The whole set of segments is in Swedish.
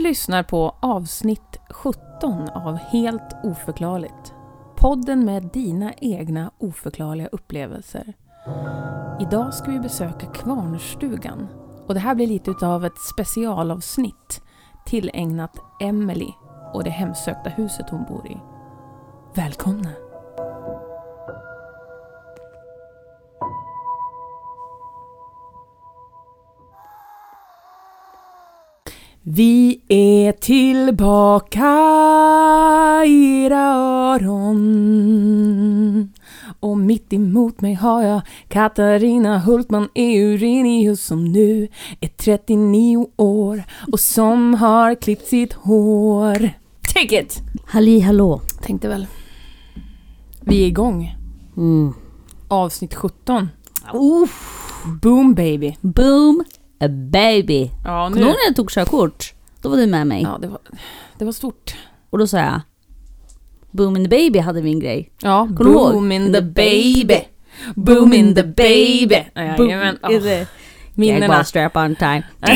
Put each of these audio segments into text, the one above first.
Du lyssnar på avsnitt 17 av Helt oförklarligt. Podden med dina egna oförklarliga upplevelser. Idag ska vi besöka Kvarnstugan. Och det här blir lite utav ett specialavsnitt tillägnat Emily och det hemsökta huset hon bor i. Välkomna! Vi är tillbaka i era öron och mitt emot mig har jag Katarina Hultman Eurenius som nu är 39 år och som har klippt sitt hår. Take it! Halli hallå. Tänkte väl. Vi är igång. Mm. Avsnitt 17. Uff. Boom baby. Boom a baby. Ja, Kommer du ihåg när jag tog körkort? Då var du med mig. Ja, det var, det var stort. Och då sa jag Boom in the baby hade vi en grej. Ja, Kommer du ihåg? boom in the baby. Boom in the baby. Ja, Boom Oh, minnena. Strap on time.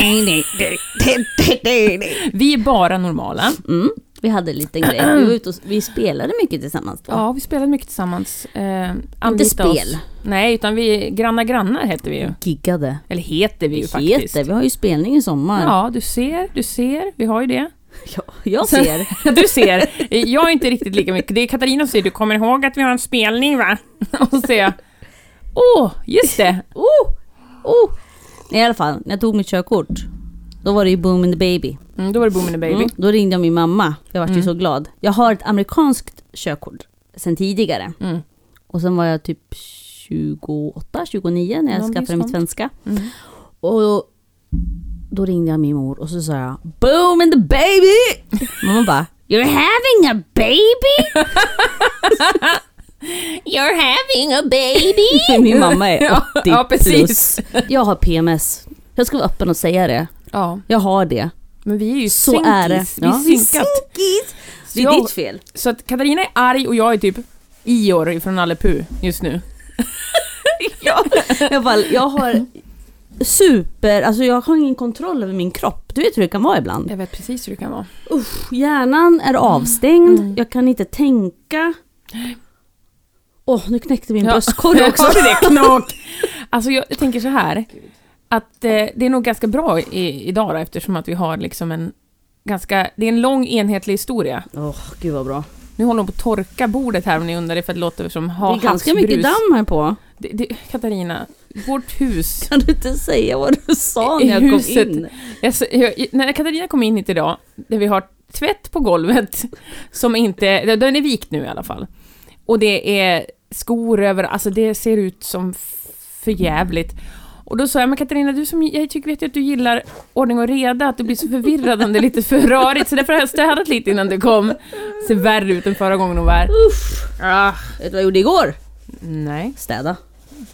Vi är bara normala. mm. Vi hade en liten grej. Vi, var ute och, vi spelade mycket tillsammans då. Ja, vi spelade mycket tillsammans. Eh, Inte anlita oss. spel. Nej, utan vi grannar grannar heter vi ju. Giggade. Eller heter vi ju Vi faktiskt. heter, vi har ju spelning i sommar. Ja, du ser, du ser. Vi har ju det. Ja, jag ser. Du ser. Jag är inte riktigt lika mycket. Det är Katarina som säger, du kommer ihåg att vi har en spelning va? Och så säger jag, åh, just det. Oh, oh. I alla fall, när jag tog mitt körkort, då var det ju boom in the baby. Mm, då var det boom in the baby. Mm, då ringde jag min mamma. Jag var ju Mm. så glad. Jag har ett amerikanskt körkort sen tidigare. Mm. Och sen var jag typ 28, 29 när jag är skaffade mitt svenska. Mm. Och då, då ringde jag min mor och så sa jag Boom in the baby! Mamma bara You're having a baby? You're having a baby! min mamma är 80 ja, ja, precis. plus. Jag har PMS. Jag ska vara öppen och säga det. Ja, Jag har det. men vi är ju Så synkis. är det. Vi är synkat. Det är jag- ditt fel. Så att Katarina är arg och jag är typ Ior från Nalle Puh just nu. ja. Alla fall, jag har super, alltså jag har ingen kontroll över min kropp. Du vet hur det kan vara ibland. Jag vet precis hur det kan vara. Uff, hjärnan är avstängd, Mm. jag kan inte tänka. Åh, nu knäckte min Ja. bröstkorg Jag också. hörde det, knak! Alltså jag, jag tänker så här. Att eh, det är nog ganska bra i, idag då, eftersom att vi har liksom en ganska, det är en lång enhetlig historia. Åh, gud vad bra. Nu håller hon på att torka bordet här om ni undrar det för att det låter som Det ha är ganska havsbrus. mycket damm här på. Det, det, Katarina, vårt hus. Kan du inte säga vad du sa när jag kom huset. in? Jag, när Katarina kom in hit idag, där vi har tvätt på golvet, som inte, den är vikt nu i alla fall. Och det är skor över, alltså det ser ut som f- för jävligt. Och då sa jag, men Katarina, du som, jag tycker, vet ju att du gillar ordning och reda, att du blir så förvirrad om det är lite för rörigt, så därför har jag städat lite innan du kom. Ser värre ut än förra gången hon var här. Uff, Ah, vet du vad jag gjorde igår? nej. Städa.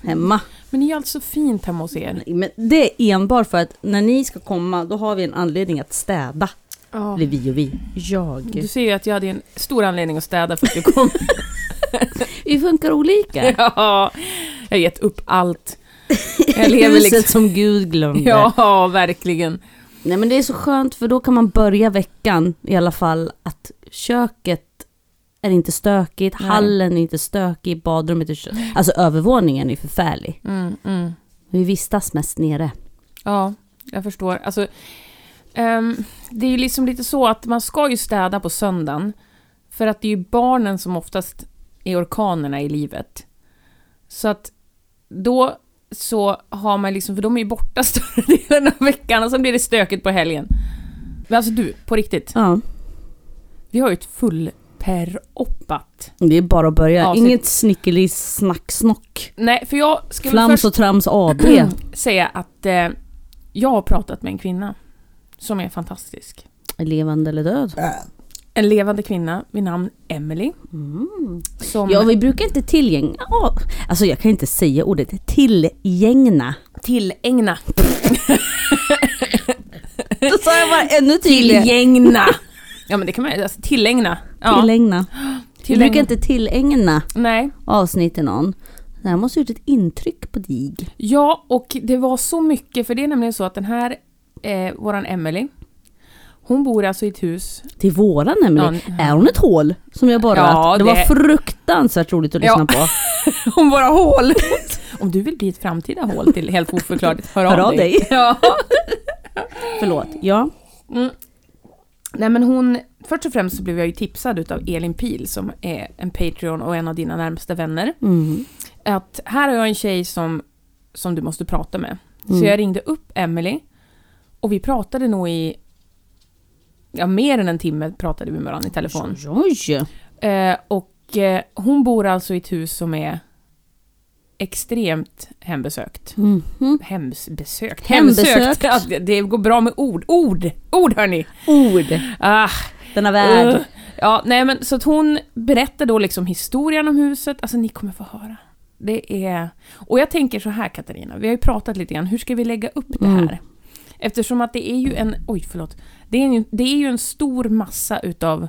Hemma. Men det är ju allt så fint hemma hos er. Men det är enbart för att när ni ska komma, då har vi en anledning att städa. Ja. Eller vi och vi. Jag. Du ser ju att jag hade en stor anledning att städa för att du kom. Vi funkar olika. Ja, jag har gett upp allt. Jag lever Huset liksom... som Gud glömde. Ja, verkligen. Nej men det är så skönt för då kan man börja veckan i alla fall att köket är inte stökigt, Nej. hallen är inte stökig, badrummet är kö- Alltså övervåningen är förfärlig. Mm, mm. Vi vistas mest nere. Ja, jag förstår. Alltså, ehm, det är ju liksom lite så att man ska ju städa på söndagen. För att det är ju barnen som oftast är orkanerna i livet. Så att då så har man liksom, för de är ju borta större delen av veckan och sen blir det stökigt på helgen. Men alltså du, på riktigt. Ja. Vi har ju ett fullperoppat. Det är bara att börja. Ja, så- Inget snickelis snacksnock. Nej, för jag ska Flams först och trams AB. säga att eh, jag har pratat med en kvinna som är fantastisk. Levande eller död. En levande kvinna vid namn Emily. Mm. Som Ja, vi brukar inte tillgäng... Ja, Alltså jag kan inte säga ordet tillgängna. tillägna. Då sa jag bara ännu tydligare. Tillägna! Ja men det kan man ju, alltså tillägna. Ja, Tillägna. Vi brukar inte tillägna Nej. avsnitt till någon. Det här måste ha gjort ett intryck på dig. Ja, och det var så mycket, för det är nämligen så att den här, eh, våran Emily, Hon bor alltså i ett hus. Till våran Emelie. Ja. Är hon ett hål? Som jag bara... Ja, det, var det- fruktansvärt roligt att lyssna Ja. på. Hon bara hål! Om du vill bli ett framtida hål till Helt oförklarligt, hör, Hör av dig. Ja. Förlåt. Ja. Mm. Nej men hon, först och främst så blev jag ju tipsad utav Elin Pil som är en Patreon och en av dina närmsta vänner. Mm. Att här har jag en tjej som, som du måste prata med. Så Mm. jag ringde upp Emily och vi pratade nog i, ja mer än en timme pratade vi med varandra i telefon. Oj, oj. Eh, och eh, hon bor alltså i ett hus som är extremt hembesökt. Mhm. Hembesökt? Hembesökt. Hemsökt! Ja, det, det går bra med ord. Ord! Ord hörni! Ord. Ah, Denna värld. uh. Ja, nej men så att hon berättar då liksom historien om huset. Alltså ni kommer få höra. Det är... Och jag tänker så här Katarina, vi har ju pratat lite grann, hur ska vi lägga upp det här? Mm. Eftersom att det är ju en... Oj, förlåt. Det är ju, det är ju en stor massa utav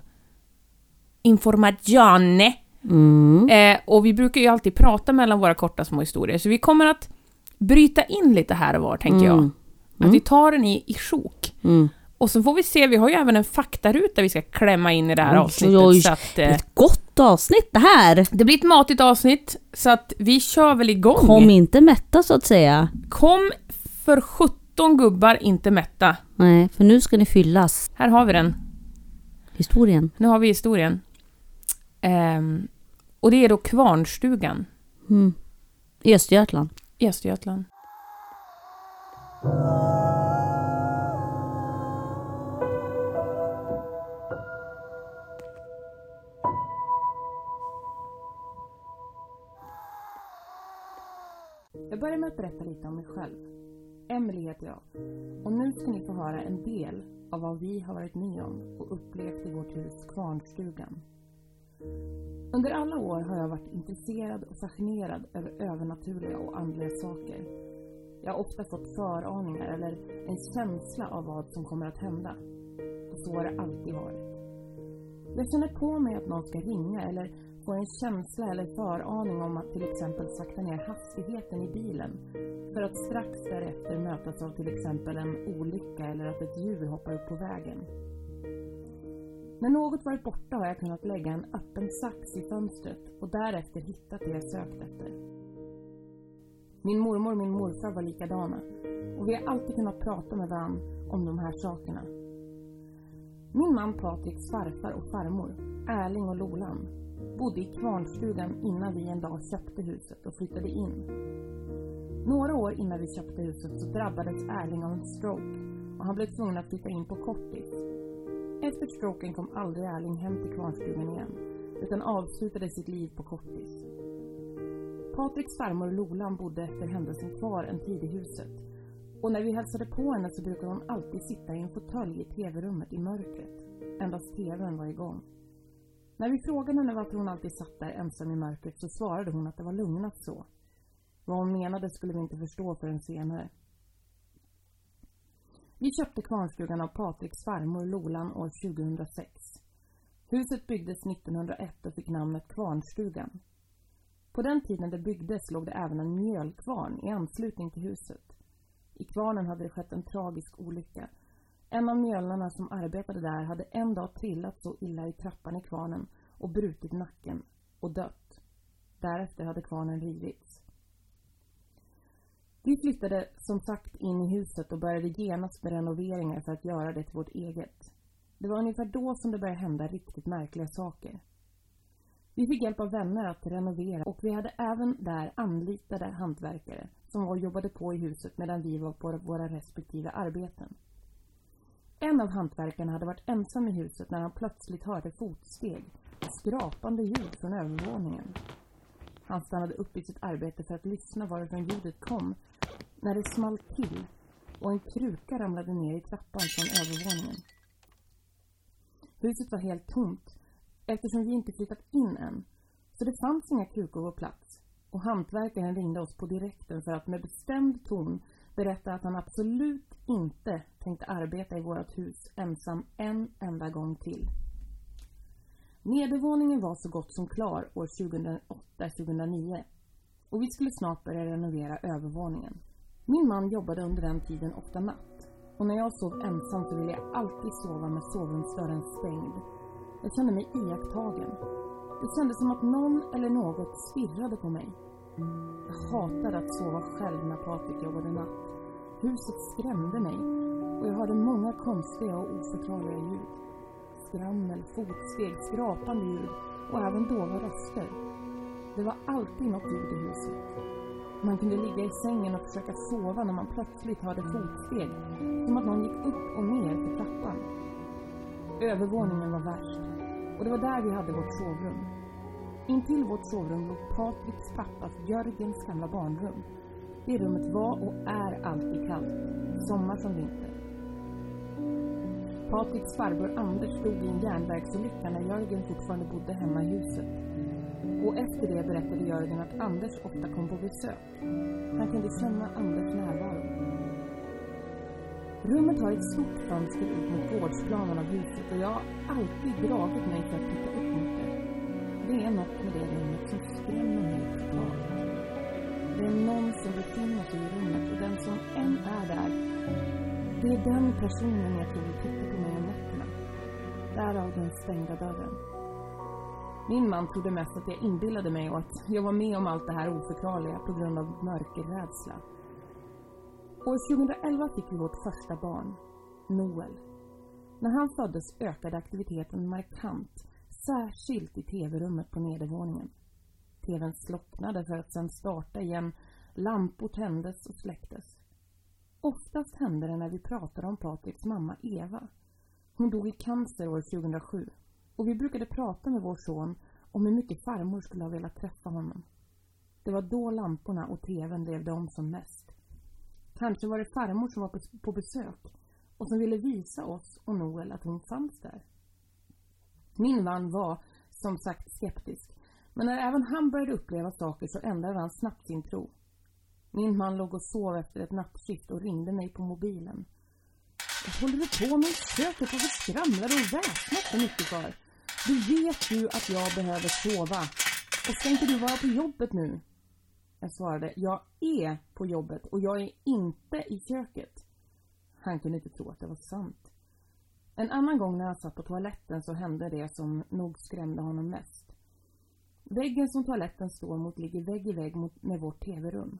information. Mm. Eh, och vi brukar ju alltid prata mellan våra korta små historier, så vi kommer att bryta in lite här och var, tänker jag. Mm. Att vi tar den i, i sjok. Mm. Och så får vi se, vi har ju även en faktaruta vi ska klämma in i det här avsnittet. oj, oj. Så att, eh, Ett gott avsnitt det här. det blir ett matigt avsnitt, så att vi kör väl igång. Kom inte mätta så att säga. Kom för 17 gubbar inte mätta. Nej, för nu ska ni fyllas. Här har vi den. Historien. Nu har vi historien. Ehm, och det är då Kvarnstugan Mm. I Östergötland. i Östergötland. Jag börjar med att berätta lite om mig själv. Emelie heter jag. Och nu ska ni få höra en del av vad vi har varit med om och upplevt i vårt hus Kvarnstugan. Under alla år har jag varit intresserad och fascinerad över övernaturliga och andliga saker. Jag har ofta fått föraningar eller en känsla av vad som kommer att hända. Och så har det alltid varit. Jag känner på mig att någon ska ringa eller får en känsla eller föraning om att till exempel sakta ner hastigheten i bilen för att strax därefter mötas av till exempel en olycka eller att ett djur hoppar upp på vägen. När något varit borta har jag kunnat lägga en öppen sax i fönstret och därefter hittat det jag sökt efter. Min mormor och min morfar var likadana och vi har alltid kunnat prata med varandra om de här sakerna. Min man Patriks farfar och farmor, Erling och Lolan, bodde i Kvarnstugan innan vi en dag köpte huset och flyttade in. Några år innan vi köpte huset så drabbades Erling av en stroke och han blev tvungen att flytta in på kortis. Efter stroken kom aldrig Erling hem till Kvarnstugan igen utan avslutade sitt liv på kortis. Patriks farmor Lolan bodde efter händelsen kvar en tid i huset och när vi hälsade på henne så brukade hon alltid sitta i en fåtölj i tv-rummet i mörkret. Endast tvn var igång. När vi frågade henne varför hon alltid satt där ensam i mörkret så svarade hon att det var lugnat så. Vad hon menade skulle vi inte förstå förrän senare. Vi köpte Kvarnstugan av Patriks farmor Lolan år 2006. Huset byggdes 1901 och fick namnet Kvarnstugan. På den tiden det byggdes låg det även en mjölkvarn i anslutning till huset. I kvarnen hade det skett en tragisk olycka. En av mjölnarna som arbetade där hade en dag trillat så illa i trappan i kvarnen och brutit nacken och dött. Därefter hade kvarnen rivits. Vi flyttade som sagt in i huset och började genast med renoveringar för att göra det till vårt eget. Det var ungefär då som det började hända riktigt märkliga saker. Vi fick hjälp av vänner att renovera och vi hade även där anlitade hantverkare som var och jobbade på i huset medan vi var på våra respektive arbeten. En av hantverkarna hade varit ensam i huset när han plötsligt hörde fotsteg, skrapande ljud från övervåningen. Han stannade upp i sitt arbete för att lyssna varifrån ljudet kom när det small till och en kruka ramlade ner i trappan från övervåningen. Huset var helt tomt eftersom vi inte flyttat in än, så det fanns inga krukor på plats och hantverkaren ringde oss på direkten för att med bestämd ton berätta att han absolut inte tänkte arbeta i vårt hus ensam en enda gång till. Nedervåningen var så gott som klar år 2008-2009 och vi skulle snart börja renovera övervåningen. Min man jobbade under den tiden ofta natt Och när jag sov ensam så ville jag alltid sova med sovrumsdörren stängd. Jag kände mig iakttagen. Det kändes som att någon eller något stirrade på mig. Jag hatade att sova själv när Patrik jobbade natt. Huset skrämde mig och jag hörde många konstiga och oförklarliga ljud. Skrammel, fotsteg, skrapande ljud och även dova röster. Det var alltid något ljud i huset. Man kunde ligga i sängen och försöka sova när man plötsligt hörde fotsteg, som att någon gick upp och ner för trappan. Övervåningen var värst och det var där vi hade vårt sovrum. Intill vårt sovrum låg Patriks pappas Jörgens gamla barnrum. Det rummet var och är alltid kallt, sommar som vinter. Patriks farbror Anders dog i en järnvägsolycka när Jörgen fortfarande bodde hemma i huset. Och efter det berättade Jörgen att Anders ofta kom på besök. Han kunde känna Anders närvaro. Rummet har ett stort fönster ut mot gårdsplanen av huset och jag har alltid dragit mig för att titta upp mot det. Det är något med det rummet som skrämmer mig. Det är någon som befinner sig i rummet och den som än är där, det är den personen jag tror tittar på mig om nätterna. Därav den stängda dörren. Min man trodde mest att jag inbillade mig och att jag var med om allt det här oförklarliga på grund av mörkerrädsla. År 2011 fick vi vårt första barn, Noel. När han föddes ökade aktiviteten markant, särskilt i tv-rummet på nedervåningen. TVn slocknade för att sedan starta igen, lampor tändes och släcktes. Oftast hände det när vi pratade om Patriks mamma Eva. Hon dog i cancer år 2007 och vi brukade prata med vår son om hur mycket farmor skulle ha velat träffa honom. Det var då lamporna och TVn levde om som mest. Kanske var det farmor som var på besök och som ville visa oss och Noel att hon fanns där. Min man var, som sagt, skeptisk. Men när även han började uppleva saker så ändrade han snabbt sin tro. Min man låg och sov efter ett nattskift och ringde mig på mobilen. Vad håller du på med i köket? Varför skramlar du och väsnas så mycket för? Du vet ju att jag behöver sova. Och ska inte du vara på jobbet nu? Jag svarade, jag är på jobbet och jag är inte i köket. Han kunde inte tro att det var sant. En annan gång när han satt på toaletten så hände det som nog skrämde honom mest. Väggen som toaletten står mot ligger vägg i vägg mot, med vårt tv-rum.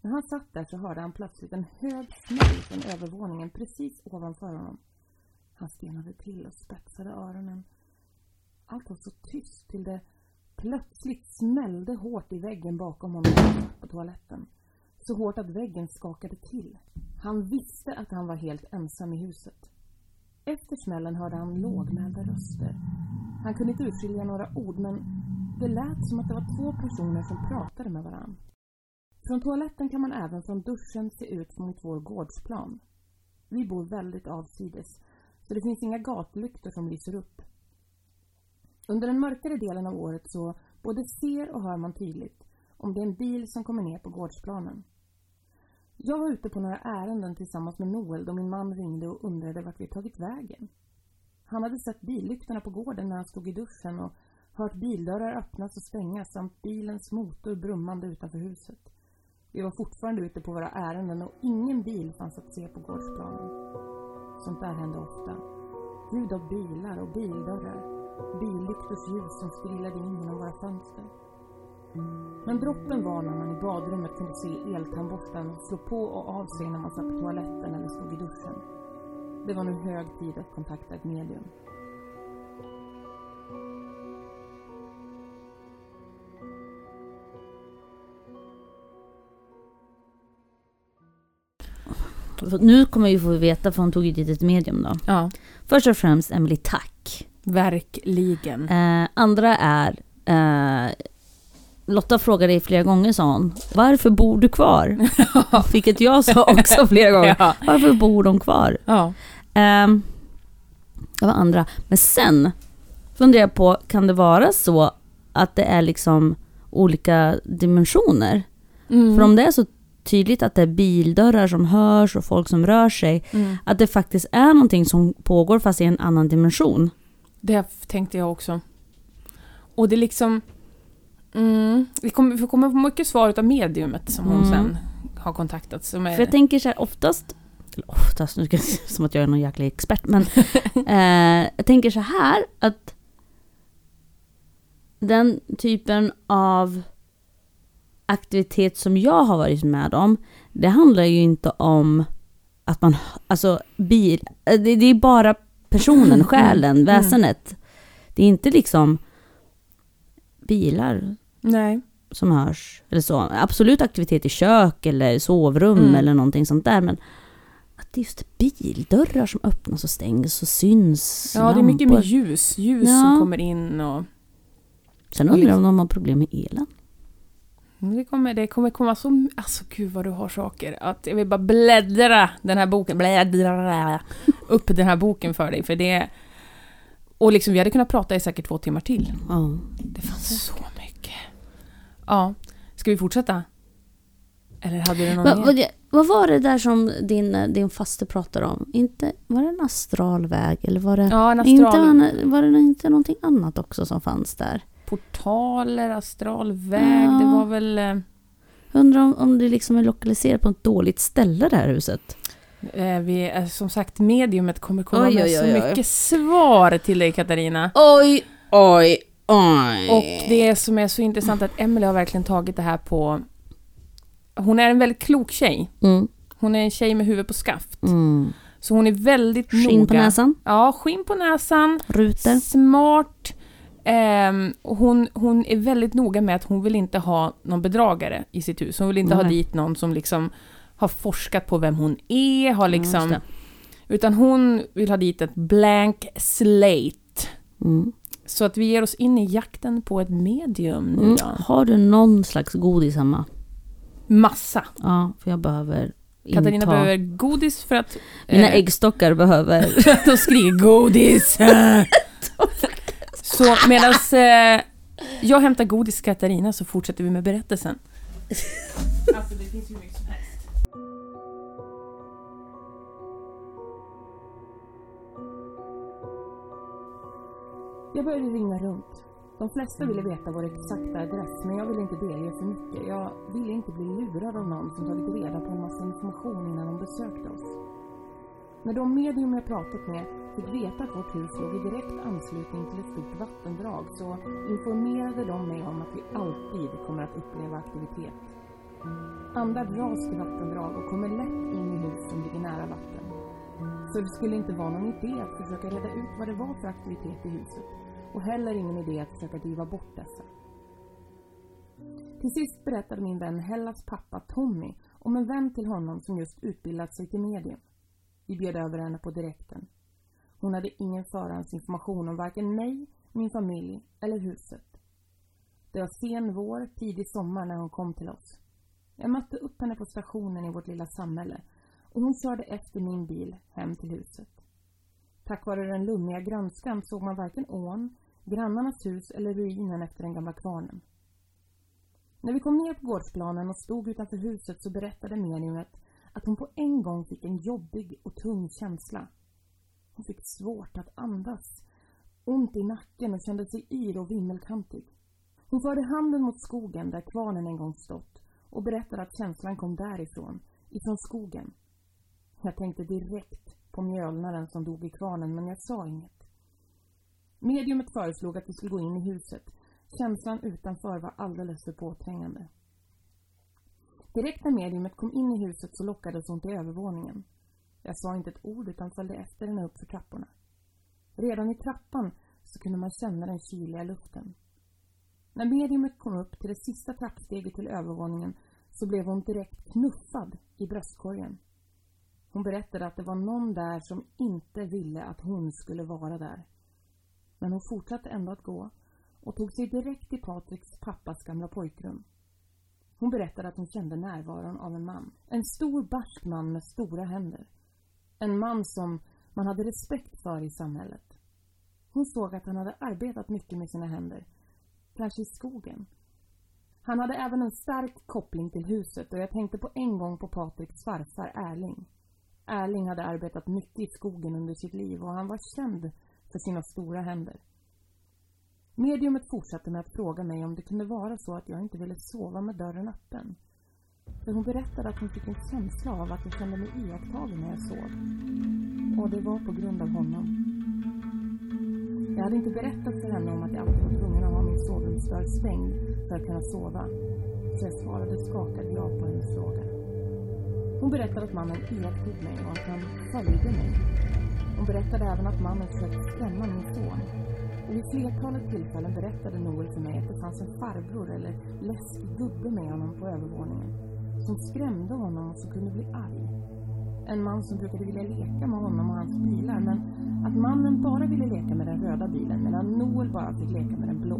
När han satt där så hörde han plötsligt en hög smäll från övervåningen precis ovanför honom. Han stenade till och spetsade öronen. Allt var så tyst till det plötsligt smällde hårt i väggen bakom honom på toaletten. Så hårt att väggen skakade till. Han visste att han var helt ensam i huset. Efter smällen hörde han lågmälda röster. Han kunde inte urskilja några ord men det lät som att det var två personer som pratade med varann. Från toaletten kan man även från duschen se ut mot vår gårdsplan. Vi bor väldigt avsides, så det finns inga gatlyktor som lyser upp. Under den mörkare delen av året så både ser och hör man tydligt om det är en bil som kommer ner på gårdsplanen. Jag var ute på några ärenden tillsammans med Noel då min man ringde och undrade vart vi tagit vägen. Han hade sett billyktorna på gården när han stod i duschen och hört bildörrar öppnas och stängas samt bilens motor brummande utanför huset. Vi var fortfarande ute på våra ärenden och ingen bil fanns att se på gårdsplanen. Sånt där hände ofta. Ljud av bilar och bildörrar billyktors ljus som strillade in genom våra fönster. Men droppen var när man i badrummet kunde se eltandborsten slå på och av sig när man satt på toaletten eller stod i duschen. Det var nu hög tid att kontakta ett medium. Nu kommer vi få veta, för hon tog ju dit ett medium då. Ja. Först och främst, Emily, tack. Verkligen. Eh, andra är... Eh, Lotta frågade dig flera gånger, sa hon. Varför bor du kvar? Vilket jag sa också flera gånger. Ja. Varför bor de kvar? Ja. Eh, det var andra. Men sen funderar jag på, kan det vara så att det är liksom olika dimensioner? Mm. För om det är så tydligt att det är bildörrar som hörs och folk som rör sig, Mm. att det faktiskt är någonting som pågår fast i en annan dimension. Det tänkte jag också. Och det är liksom... Mm, vi kommer, vi kommer få mycket svar av mediumet som hon Mm. sen har kontaktat. Som är, För jag tänker så här, oftast eller oftast, nu ska jag säga som att jag är någon jäkla expert, men eh, jag tänker så här att den typen av aktivitet som jag har varit med om, det handlar ju inte om att man, alltså bil, eh, det, det är bara personen, själen, Mm. väsenet. Det är inte liksom bilar Nej. som hörs. Eller så. Absolut aktivitet i kök eller sovrum Mm. eller någonting sånt där. Men att det är just bildörrar som öppnas och stängs och syns. Ja, det är mycket lampor. med ljus. Ljus Ja. som kommer in och... Sen undrar jag om de har problem med elen. Det kommer, det kommer komma så... Alltså gud vad du har saker. Att jag vill bara bläddra den här boken. Bläddra upp den här boken för dig. För det... Och liksom vi hade kunnat prata i säkert två timmar till. Ja. Det fanns så mycket. Ja. Ska vi fortsätta? Eller hade du någon Va, mer? vad, var det där som din, din faste pratade om? Inte, var det en astralväg eller var det... Ja, Inte, astral... var, var det inte någonting annat också som fanns där? Portaler, astralväg. Ja. Det var väl... eh, Undrar om, om det liksom är lokaliserat på ett dåligt ställe det här huset? Eh, vi, eh, som sagt, mediumet kommer komma Oj, med oj, så oj, mycket svar till dig Katarina. Oj, oj, oj. Och det som är så intressant är att Emelie har verkligen tagit det här på... Hon är en väldigt klok tjej. Mm, Hon är en tjej med huvudet på skaft. mm. Så hon är väldigt Skinn noga. på näsan, Ja, skinn på näsan. rutor. Smart. Och hon, hon är väldigt noga med att hon vill inte ha någon bedragare i sitt hus. Hon vill inte ha Nej. dit någon som liksom har forskat på vem hon är, har Ja, liksom... det. utan hon vill ha dit ett blank slate. Mm. Så att vi ger oss in i jakten på ett medium nu Mm. Har du någon slags godis hemma? Massa. Ja, för jag behöver Katarina inta... behöver godis för att... Mina eh, äggstockar behöver... De skriker godis! så medan eh, jag hämtar godis till Katarina så fortsätter vi med berättelsen. Alltså det finns ju mycket som helst. Jag började ringa runt. De flesta ville veta vår exakta adress, men jag ville inte delge för mycket. Jag ville inte bli lurad av någon som tagit reda på en massa information innan de besökte oss. När de medium jag pratat med fick veta att vårt hus låg i direkt anslutning till ett stort vattendrag så informerade de mig om att vi alltid kommer att uppleva aktivitet. Andar dras till vattendrag och kommer lätt in i hus som ligger nära vatten. Så det skulle inte vara någon idé att försöka reda ut vad det var för aktivitet i huset och heller ingen idé att försöka driva bort dessa. Till sist berättade min vän Hellas pappa Tommy om en vän till honom som just utbildat sig till medium. Vi bjöd över henne på direkten. Hon hade ingen förhandsinformation om varken mig, min familj eller huset. Det var sen vår, tidig sommar när hon kom till oss. Jag mötte upp henne på stationen i vårt lilla samhälle och hon körde efter min bil hem till huset. Tack vare den lummiga grönskan såg man varken ån, grannarnas hus eller ruinen efter den gamla kvarnen. När vi kom ner på gårdsplanen och stod utanför huset så berättade mediumet att hon på en gång fick en jobbig och tung känsla. Hon fick svårt att andas, ont i nacken och kände sig yr och vimmelkantig. Hon förde handen mot skogen där kvarnen en gång stått och berättade att känslan kom därifrån, ifrån skogen. Jag tänkte direkt på mjölnaren som dog i kvarnen men jag sa inget. Mediumet föreslog att vi skulle gå in i huset. Känslan utanför var alldeles för påträngande. Direkt när mediumet kom in i huset så lockades hon till övervåningen. Jag sa inte ett ord utan följde efter henne upp för trapporna. Redan i trappan så kunde man känna den kyliga luften. När mediumet kom upp till det sista trappsteget till övervåningen så blev hon direkt knuffad i bröstkorgen. Hon berättade att det var någon där som inte ville att hon skulle vara där. Men hon fortsatte ändå att gå och tog sig direkt till Patriks pappas gamla pojkrum. Hon berättade att hon kände närvaron av en man. En stor barsk man med stora händer. En man som man hade respekt för i samhället. Hon såg att han hade arbetat mycket med sina händer. Kanske i skogen. Han hade även en stark koppling till huset och jag tänkte på en gång på Patriks farfar Erling. Erling hade arbetat mycket i skogen under sitt liv och han var känd för sina stora händer. Mediumet fortsatte med att fråga mig om det kunde vara så att jag inte ville sova med dörren öppen. För hon berättade att hon fick en känsla av att jag kände mig iakttagen när jag sov. Och det var på grund av honom. Jag hade inte berättat för henne om att jag alltid var tvungen att ha min sovrumsdörr stängd för att kunna sova. Så jag svarade skakad ja på hennes fråga. Hon berättade att mannen iakttog mig och att han följde mig. Hon berättade även att mannen försökte skrämma min son. Och vid flertalet tillfällen berättade Noel för mig att det fanns en farbror eller läskig gubbe med honom på övervåningen. Som skrämde honom och som kunde bli arg. En man som brukade vilja leka med honom och hans bilar men att mannen bara ville leka med den röda bilen medan Noel bara fick leka med den blå.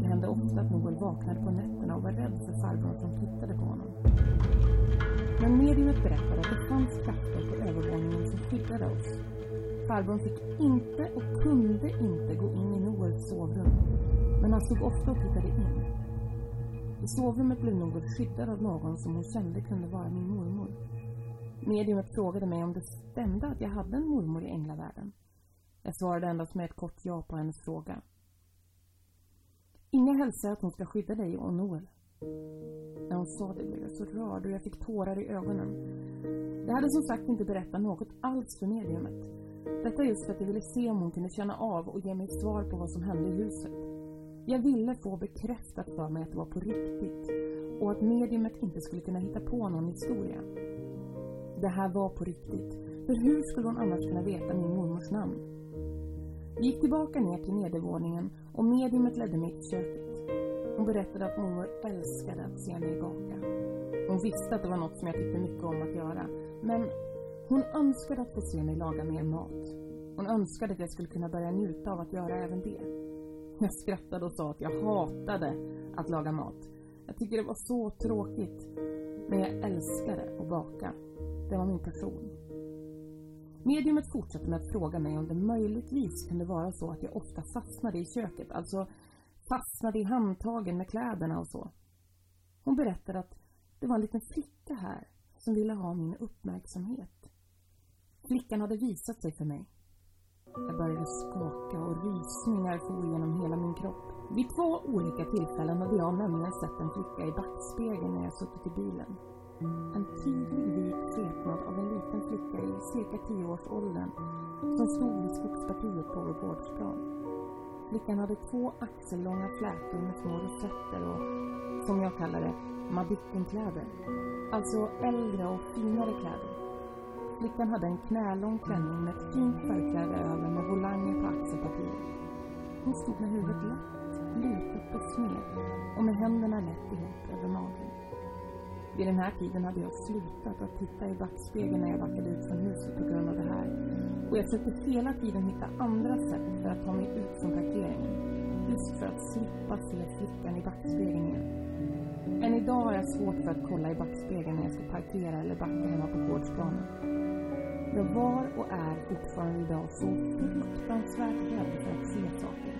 Det hände ofta att Noel vaknade på nätterna och var rädd för farbrorn som tittade på honom. Men mediumet berättade att det fanns krafter på övervåningen som skyddade oss. Farbrorn fick inte och kunde inte gå in i Noels sovrum. Men han stod ofta och tittade. I sovrummet blev något skyddad av någon som hon kände kunde vara min mormor. Mediumet frågade mig om det stämde att jag hade en mormor i änglavärlden. Jag svarade endast med ett kort ja på hennes fråga. Inga hälsar att hon ska skydda dig och Noel. När hon sa det blev jag så rörd och jag fick tårar i ögonen. Jag hade som sagt inte berättat något alls för mediumet. Detta just för att jag ville se om hon kunde känna av och ge mig svar på vad som hände i huset. Jag ville få bekräftat för mig att det var på riktigt och att mediumet inte skulle kunna hitta på någon historia. Det här var på riktigt, för hur skulle hon annars kunna veta min mormors namn? Vi gick tillbaka ner till nedervåningen och mediumet ledde mig till köket. Hon berättade att mormor älskade att se mig baka. Hon visste att det var något som jag tyckte mycket om att göra, men hon önskade att få se mig laga mer mat. Hon önskade att jag skulle kunna börja njuta av att göra även det. Jag skrattade och sa att jag hatade att laga mat. Jag tyckte det var så tråkigt. Men jag älskade att baka. Det var min passion. Mediumet fortsatte med att fråga mig om det möjligtvis kunde vara så att jag ofta fastnade i köket, alltså fastnade i handtagen med kläderna och så. Hon berättade att det var en liten flicka här som ville ha min uppmärksamhet. Flickan hade visat sig för mig. Jag började skaka och rysningar for genom hela min kropp. Vid två olika tillfällen hade jag nämligen sett en flicka i backspegeln när jag suttit i bilen. En tydlig vit skepnad av en liten flicka i cirka tioårsåldern som stod vid skogspartiet på vår gårdsplan. Flickan hade två axellånga flätor med små rosetter och, som jag kallar det, madickenkläder. Alltså äldre och finare kläder. Flickan hade en knälång klänning med ett fint färgkläde över med volanger på axelpartiet. Hon stod med huvudet lätt, lutat på sned och med händerna lätt ihop över magen. Vid den här tiden hade jag slutat att titta i backspegeln när jag backade ut från huset på grund av det här. Och jag försökte hela tiden hitta andra sätt för att ta mig ut från parkeringen. Just för att slippa se flickan i backspegeln igen. Än idag har jag svårt för att kolla i backspegeln när jag ska parkera eller backa hemma på gårdsplanen. Jag var och är fortfarande idag så fruktansvärt rädd för att se saker.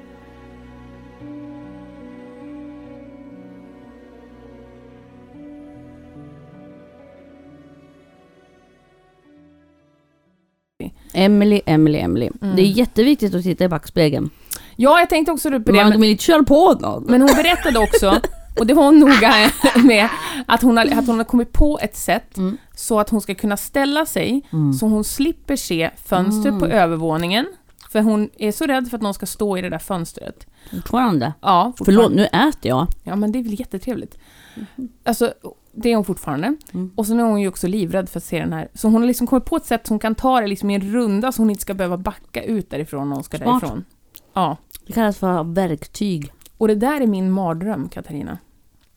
Emily, Emily, Emily. Mm. Det är jätteviktigt att titta i backspegeln. Ja, jag tänkte också på det. Man Men, inte köra på någon. men hon berättade också, och det var hon noga med, att hon har, att hon har kommit på ett sätt Mm. så att hon ska kunna ställa sig Mm. så hon slipper se fönstret på övervåningen. För hon är så rädd för att någon ska stå i det där fönstret. Fortfarande. Ja, Förlåt, nu äter jag. Ja, men det är väl jättetrevligt. Alltså, det är hon fortfarande. Mm. Och sen är hon ju också livrädd för att se den här. Så hon har liksom kommit på ett sätt så hon kan ta det liksom i en runda så hon inte ska behöva backa ut därifrån när hon ska Smart. därifrån. Ja. Det kallas för verktyg. Och det där är min mardröm, Katarina.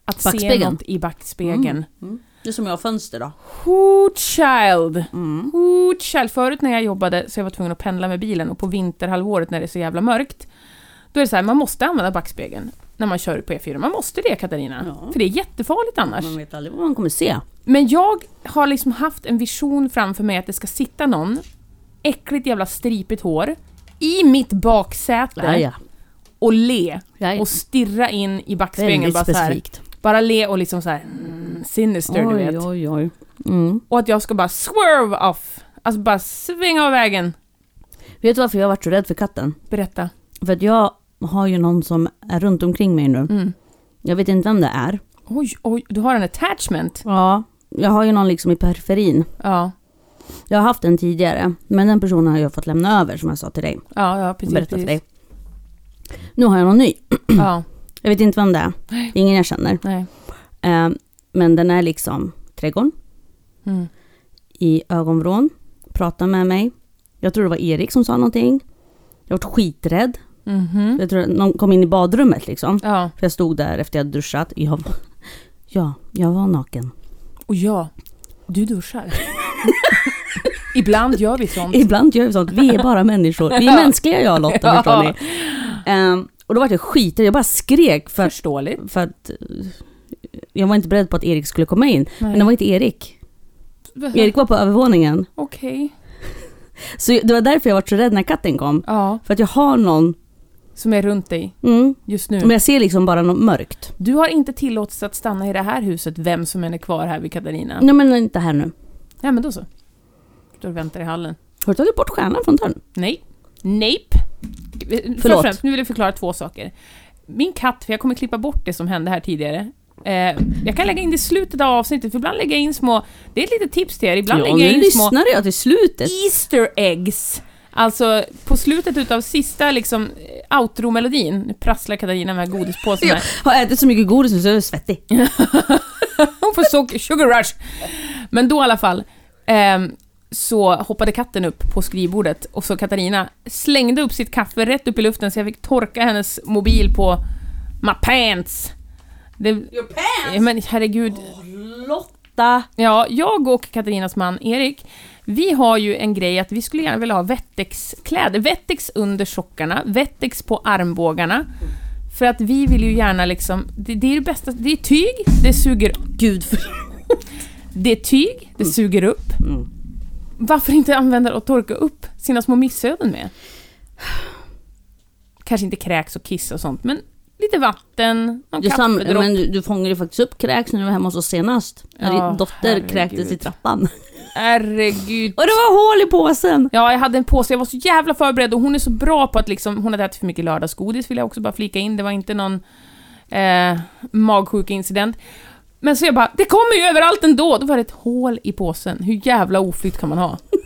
Att se Backspegeln? något i backspegeln. Mm. Det är som jag har fönster då. Hoot child! Mm. Hoot child! Förut när jag jobbade så jag var tvungen att pendla med bilen och på vinterhalvåret när det är så jävla mörkt då är det så här, man måste använda backspegeln när man kör på E4. Man måste det Katarina. Ja. För det är jättefarligt annars. Man vet aldrig vad man kommer se. Men jag har liksom haft en vision framför mig att det ska sitta någon, äckligt jävla stripigt hår, i mitt baksäte Ja, ja. Och le ja. och stirra in i backspegeln. Bara, så här, bara le och liksom så här mm, sinister, du Oj, vet. oj, oj. Mm. Och att jag ska bara swerve off. Alltså bara svänga av vägen. Vet du varför jag har varit så rädd för katten? Berätta. För att jag har ju någon som är runt omkring mig nu. Mm. Jag vet inte vem det är. Oj, oj, du har en attachment. Ja, jag har ju någon liksom i periferin. Ja, Jag har haft den tidigare, men den personen har jag fått lämna över som jag sa till dig. ja, ja precis. för precis. dig. Nu har jag någon ny. Ja, Jag vet inte vem det är. Det är ingen jag känner. nej. Eh, men den är liksom trädgården, Mm. i ögonvrån, pratar med mig. Jag tror det var Erik som sa någonting. Jag var skiträdd. Mhm. Jag tror att någon kom in i badrummet liksom. Ja, För jag stod där efter jag duschat. Jag, ja, jag var naken. och ja, du duschar. Ibland gör vi sånt. Ibland gör vi sånt. Vi är bara människor. Vi är Ja. mänskliga jag och Lotta, förstår ni. Ehm, och då var jag skiträdd. Jag bara skrek för, Förståeligt. för att eh, jag var inte beredd på att Erik skulle komma in. Men Nej. det var inte Erik. Erik var på övervåningen. Okej. Så det var därför jag var så rädd när katten kom. Ja, För att jag har någon, som är runt dig mm, just nu. men jag ser liksom bara något mörkt. Du har inte tillåtits att stanna i det här huset, vem som än är kvar här vid Katarina. Nej men inte här nu. Ja, men då så. Då väntar i hallen. Har du tagit bort stjärnan från dörren? Nej. Först och Förlåt. främst, nu vill jag förklara två saker. Min katt, för jag kommer klippa bort det som hände här tidigare. Eh, jag kan lägga in det i slutet av avsnittet, för ibland lägger jag in små... Det är ett litet tips till er. Ibland Ja, lägger jag in små lyssnade jag till slutet. Easter eggs. Alltså, på slutet utav sista liksom eh, outro-melodin, nu prasslar Katarina med godispåsen Jag här. har ätit så mycket godis nu så jag är svettig. Hon får sugar rush. Men då i alla fall, ehm, så hoppade katten upp på skrivbordet och så Katarina slängde upp sitt kaffe rätt upp i luften så jag fick torka hennes mobil på my pants. Det, Your pants! men herregud. Lotta! Ja, jag och Katarinas man Erik, vi har ju en grej att vi skulle gärna vilja ha Wettex-kläder. Wettex under sockarna, Wettex på armbågarna. För att vi vill ju gärna liksom, det, det är det bästa, det är tyg, det suger Gud för... Det är tyg, det suger upp. Mm. Varför inte använda det och torka upp sina små missöden med? Kanske inte kräks och kiss och sånt, men lite vatten, någon kaffedropp. men du, du fångade ju faktiskt upp kräks när du var hemma hos oss senast. När Ja, din dotter herregud. kräktes i trappan. Herregud. Och det var hål i påsen! Ja, jag hade en påse, jag var så jävla förberedd och hon är så bra på att liksom, hon hade ätit för mycket lördagsgodis vill jag också bara flika in, det var inte någon eh, magsjuka incident. Men så jag bara, det kommer ju överallt ändå! Då var det ett hål i påsen. Hur jävla oflytt kan man ha? Då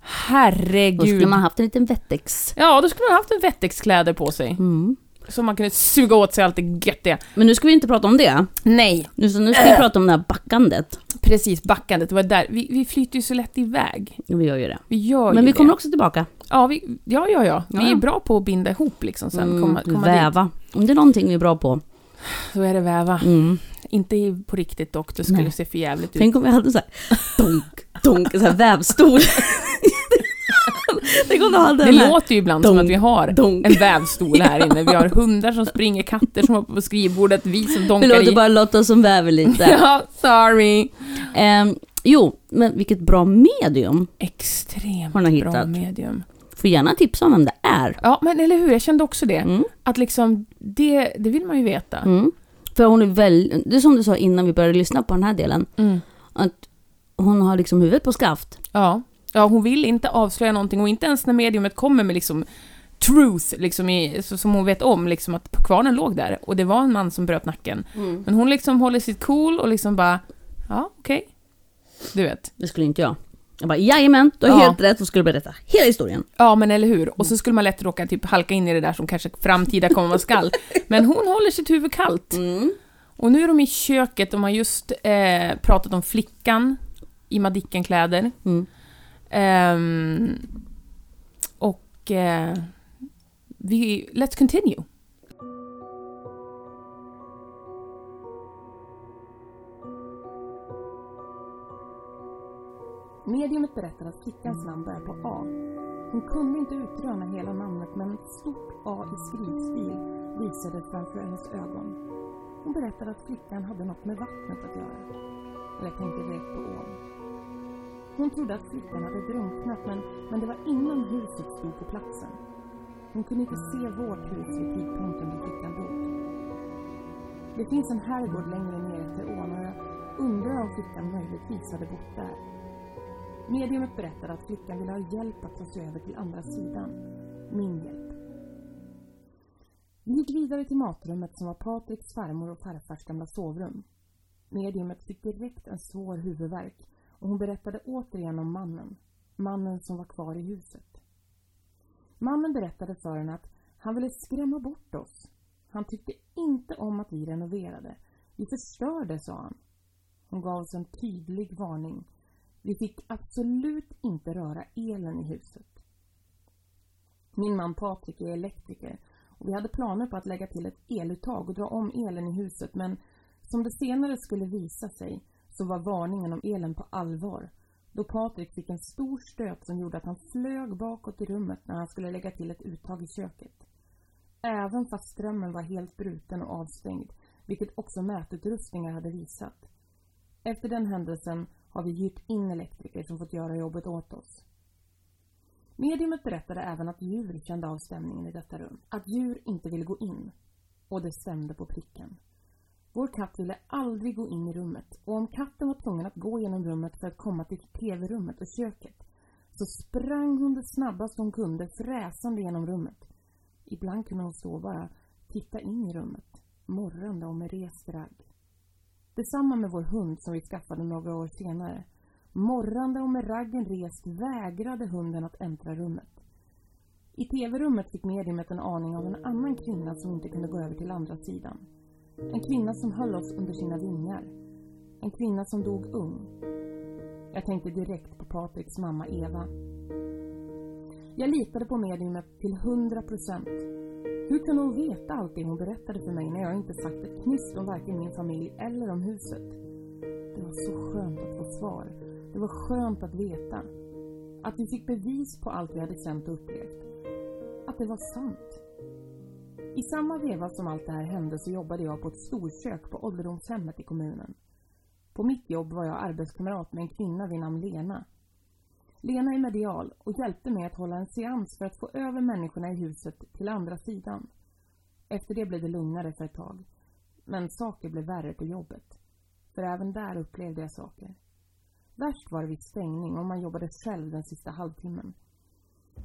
Herregud. skulle man haft en liten Wettex. Ja, då skulle man haft en Wettex-kläder på sig. Mm. Så man kunde suga åt sig allt det göttiga. Men nu ska vi inte prata om det. Nej, Nu, så nu ska vi prata om det här backandet. precis. Backandet, det var där. Vi, vi flyter ju så lätt iväg. Vi gör ju det. Vi gör Men vi kommer det. också tillbaka. Ja, vi, ja, ja, ja. Vi Ja, är bra på att binda ihop liksom sen. Mm, komma, komma dit. väva. Om det är någonting vi är bra på. Så är det väva. Mm. Inte på riktigt dock, det skulle Nej. se för jävligt ut. Tänk om vi hade så här donk, donk, så här vävstol. Tänk om du hade Det låter ju ibland som Donk, att vi har donk. en vävstol här inne. Vi har hundar som springer, katter som hoppar på skrivbordet, vi som donkar låter i. bara Lotta som väver lite. Ja, sorry. Ehm, jo, men vilket bra medium. Extremt Har ni bra hittat? medium. Får gärna tipsa om vem det är. Ja, men eller hur? Jag kände också det. Mm. Att liksom, det, det vill man ju veta. Mm. För hon är väl, det är som du sa innan vi började lyssna på den här delen, Mm. att hon har liksom huvudet på skaft. Ja. ja, hon vill inte avslöja någonting och inte ens när mediumet kommer med liksom truth, liksom i, så, som hon vet om, liksom att kvarnen låg där och det var en man som bröt nacken. Men hon liksom håller sitt cool och liksom bara, ja, okej. Du vet. Det skulle inte jag. Jag bara, jajamän, du har Ja. helt rätt och skulle berätta hela historien. Ja, men eller hur? Och så skulle man lätt råka typ halka in i det där som kanske framtida komma skall. Men hon håller sitt huvud kallt. Mm. Och nu är de i köket, de har just eh, pratat om flickan i Madicken-kläder. Mm. Ehm, och eh, vi, let's continue. Mediumet berättar att flickans namn börjar på A. Hon kunde inte utröna hela namnet men ett stort A i skrivstil visades framför hennes ögon. Hon berättade att flickan hade något med vattnet att göra. Eller tänkte direkt på ån. Hon trodde att flickan hade drunknat men, men det var innan huset stod på platsen. Hon kunde inte se vårt hus vid tidpunkten då flickan dog. Det finns en herrgård längre ner efter ån och jag undrar om flickan möjligtvis hade bott där. Mediumet berättade att flickan ville ha hjälp att ta sig över till andra sidan. Min hjälp. Vi gick vidare till matrummet som var Patriks farmor och farfars gamla sovrum. Mediumet fick direkt en svår huvudvärk och hon berättade återigen om mannen. Mannen som var kvar i huset. Mannen berättade för henne att han ville skrämma bort oss. Han tyckte inte om att vi renoverade. Vi förstörde, sa han. Hon gav oss en tydlig varning. Vi fick absolut inte röra elen i huset. Min man Patrik är elektriker och vi hade planer på att lägga till ett eluttag och dra om elen i huset men som det senare skulle visa sig så var varningen om elen på allvar då Patrik fick en stor stöt som gjorde att han flög bakåt i rummet när han skulle lägga till ett uttag i köket. Även fast strömmen var helt bruten och avstängd, vilket också mätutrustningar hade visat. Efter den händelsen har vi hyrt in elektriker som fått göra jobbet åt oss. Mediumet berättade även att djur kände av stämningen i detta rum. Att djur inte ville gå in. Och det stämde på pricken. Vår katt ville aldrig gå in i rummet och om katten var tvungen att gå genom rummet för att komma till tv-rummet och köket så sprang hon det snabbast hon kunde fräsande genom rummet. Ibland kunde hon stå och bara titta in i rummet, morrande och med rest ragg. Detsamma med vår hund som vi skaffade några år senare. Morrande och med raggen rest vägrade hunden att äntra rummet. I tv-rummet fick mediumet en aning av en annan kvinna som inte kunde gå över till andra sidan. En kvinna som höll oss under sina vingar. En kvinna som dog ung. Jag tänkte direkt på Patriks mamma Eva. Jag litade på mediumet till hundra procent. Hur kunde hon veta allt det hon berättade för mig när jag inte sagt ett knyst om varken min familj eller om huset? Det var så skönt att få svar. Det var skönt att veta. Att vi fick bevis på allt vi hade känt och upplevt. Att det var sant. I samma veva som allt det här hände så jobbade jag på ett storkök på ålderdomshemmet i kommunen. På mitt jobb var jag arbetskamrat med en kvinna vid namn Lena. Lena är medial och hjälpte mig att hålla en seans för att få över människorna i huset till andra sidan. Efter det blev det lugnare för ett tag. Men saker blev värre på jobbet. För även där upplevde jag saker. Värst var det vid stängning och man jobbade själv den sista halvtimmen.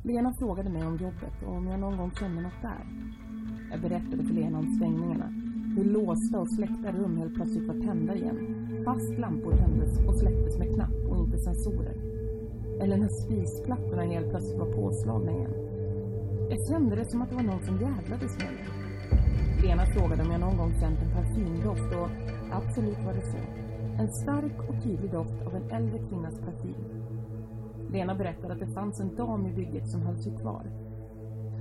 Lena frågade mig om jobbet och om jag någon gång kände något där. Jag berättade för Lena om stängningarna. Hur låsta och släckta rum helt plötsligt var tända igen. Fast lampor tändes och släcktes med knapp och inte sensorer. Eller när spisplattorna helt plötsligt var påslagna igen. Jag kände det som att det var någon som jävlades med mig. Lena frågade om jag någon gång känt en parfymdoft och absolut var det så. En stark och tydlig doft av en äldre kvinnas parfym. Lena berättade att det fanns en dam i bygget som höll sig kvar.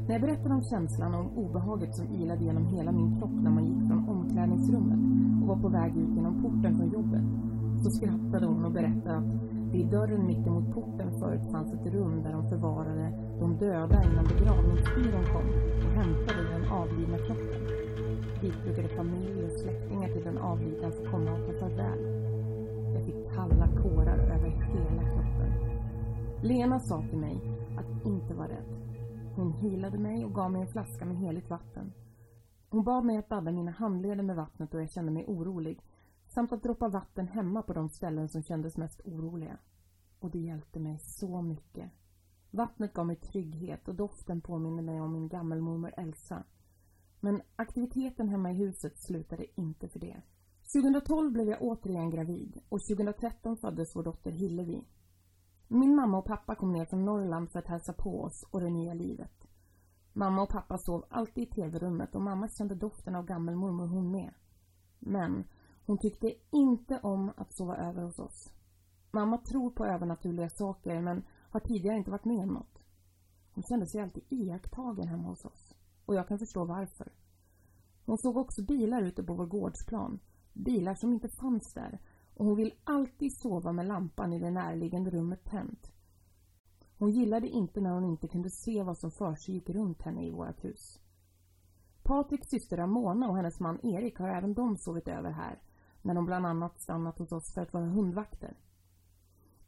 När jag berättade om känslan och om obehaget som ilade genom hela min kropp när man gick från omklädningsrummet och var på väg ut genom porten från jobbet, så skrattade hon och berättade att vid i dörren mittemot porten förut fanns ett rum där de förvarade de döda innan begravningsbyrån kom och hämtade den avlidna kroppen. Dit brukade familj och släktingar till den avlidna få komma och ta farväl. Jag fick kalla kårar över hela kroppen. Lena sa till mig att inte vara rädd. Hon hilade mig och gav mig en flaska med heligt vatten. Hon bad mig att badda mina handleder med vattnet och jag kände mig orolig samt att droppa vatten hemma på de ställen som kändes mest oroliga. Och det hjälpte mig så mycket. Vattnet gav mig trygghet och doften påminner mig om min gammelmormor Elsa. Men aktiviteten hemma i huset slutade inte för det. 2012 blev jag återigen gravid och 2013 föddes vår dotter Hillevi. Min mamma och pappa kom ner från Norrland för att hälsa på oss och det nya livet. Mamma och pappa sov alltid i tv-rummet och mamma kände doften av gammelmormor hon med. Men hon tyckte inte om att sova över hos oss. Mamma tror på övernaturliga saker men har tidigare inte varit med om något. Hon kände sig alltid iakttagen hemma hos oss. Och jag kan förstå varför. Hon såg också bilar ute på vår gårdsplan. Bilar som inte fanns där. Och hon vill alltid sova med lampan i det närliggande rummet tänt. Hon gillade inte när hon inte kunde se vad som försiggick runt henne i vårt hus. Patriks syster Ramona och hennes man Erik har även de sovit över här när de bland annat stannat hos oss för att vara hundvakter.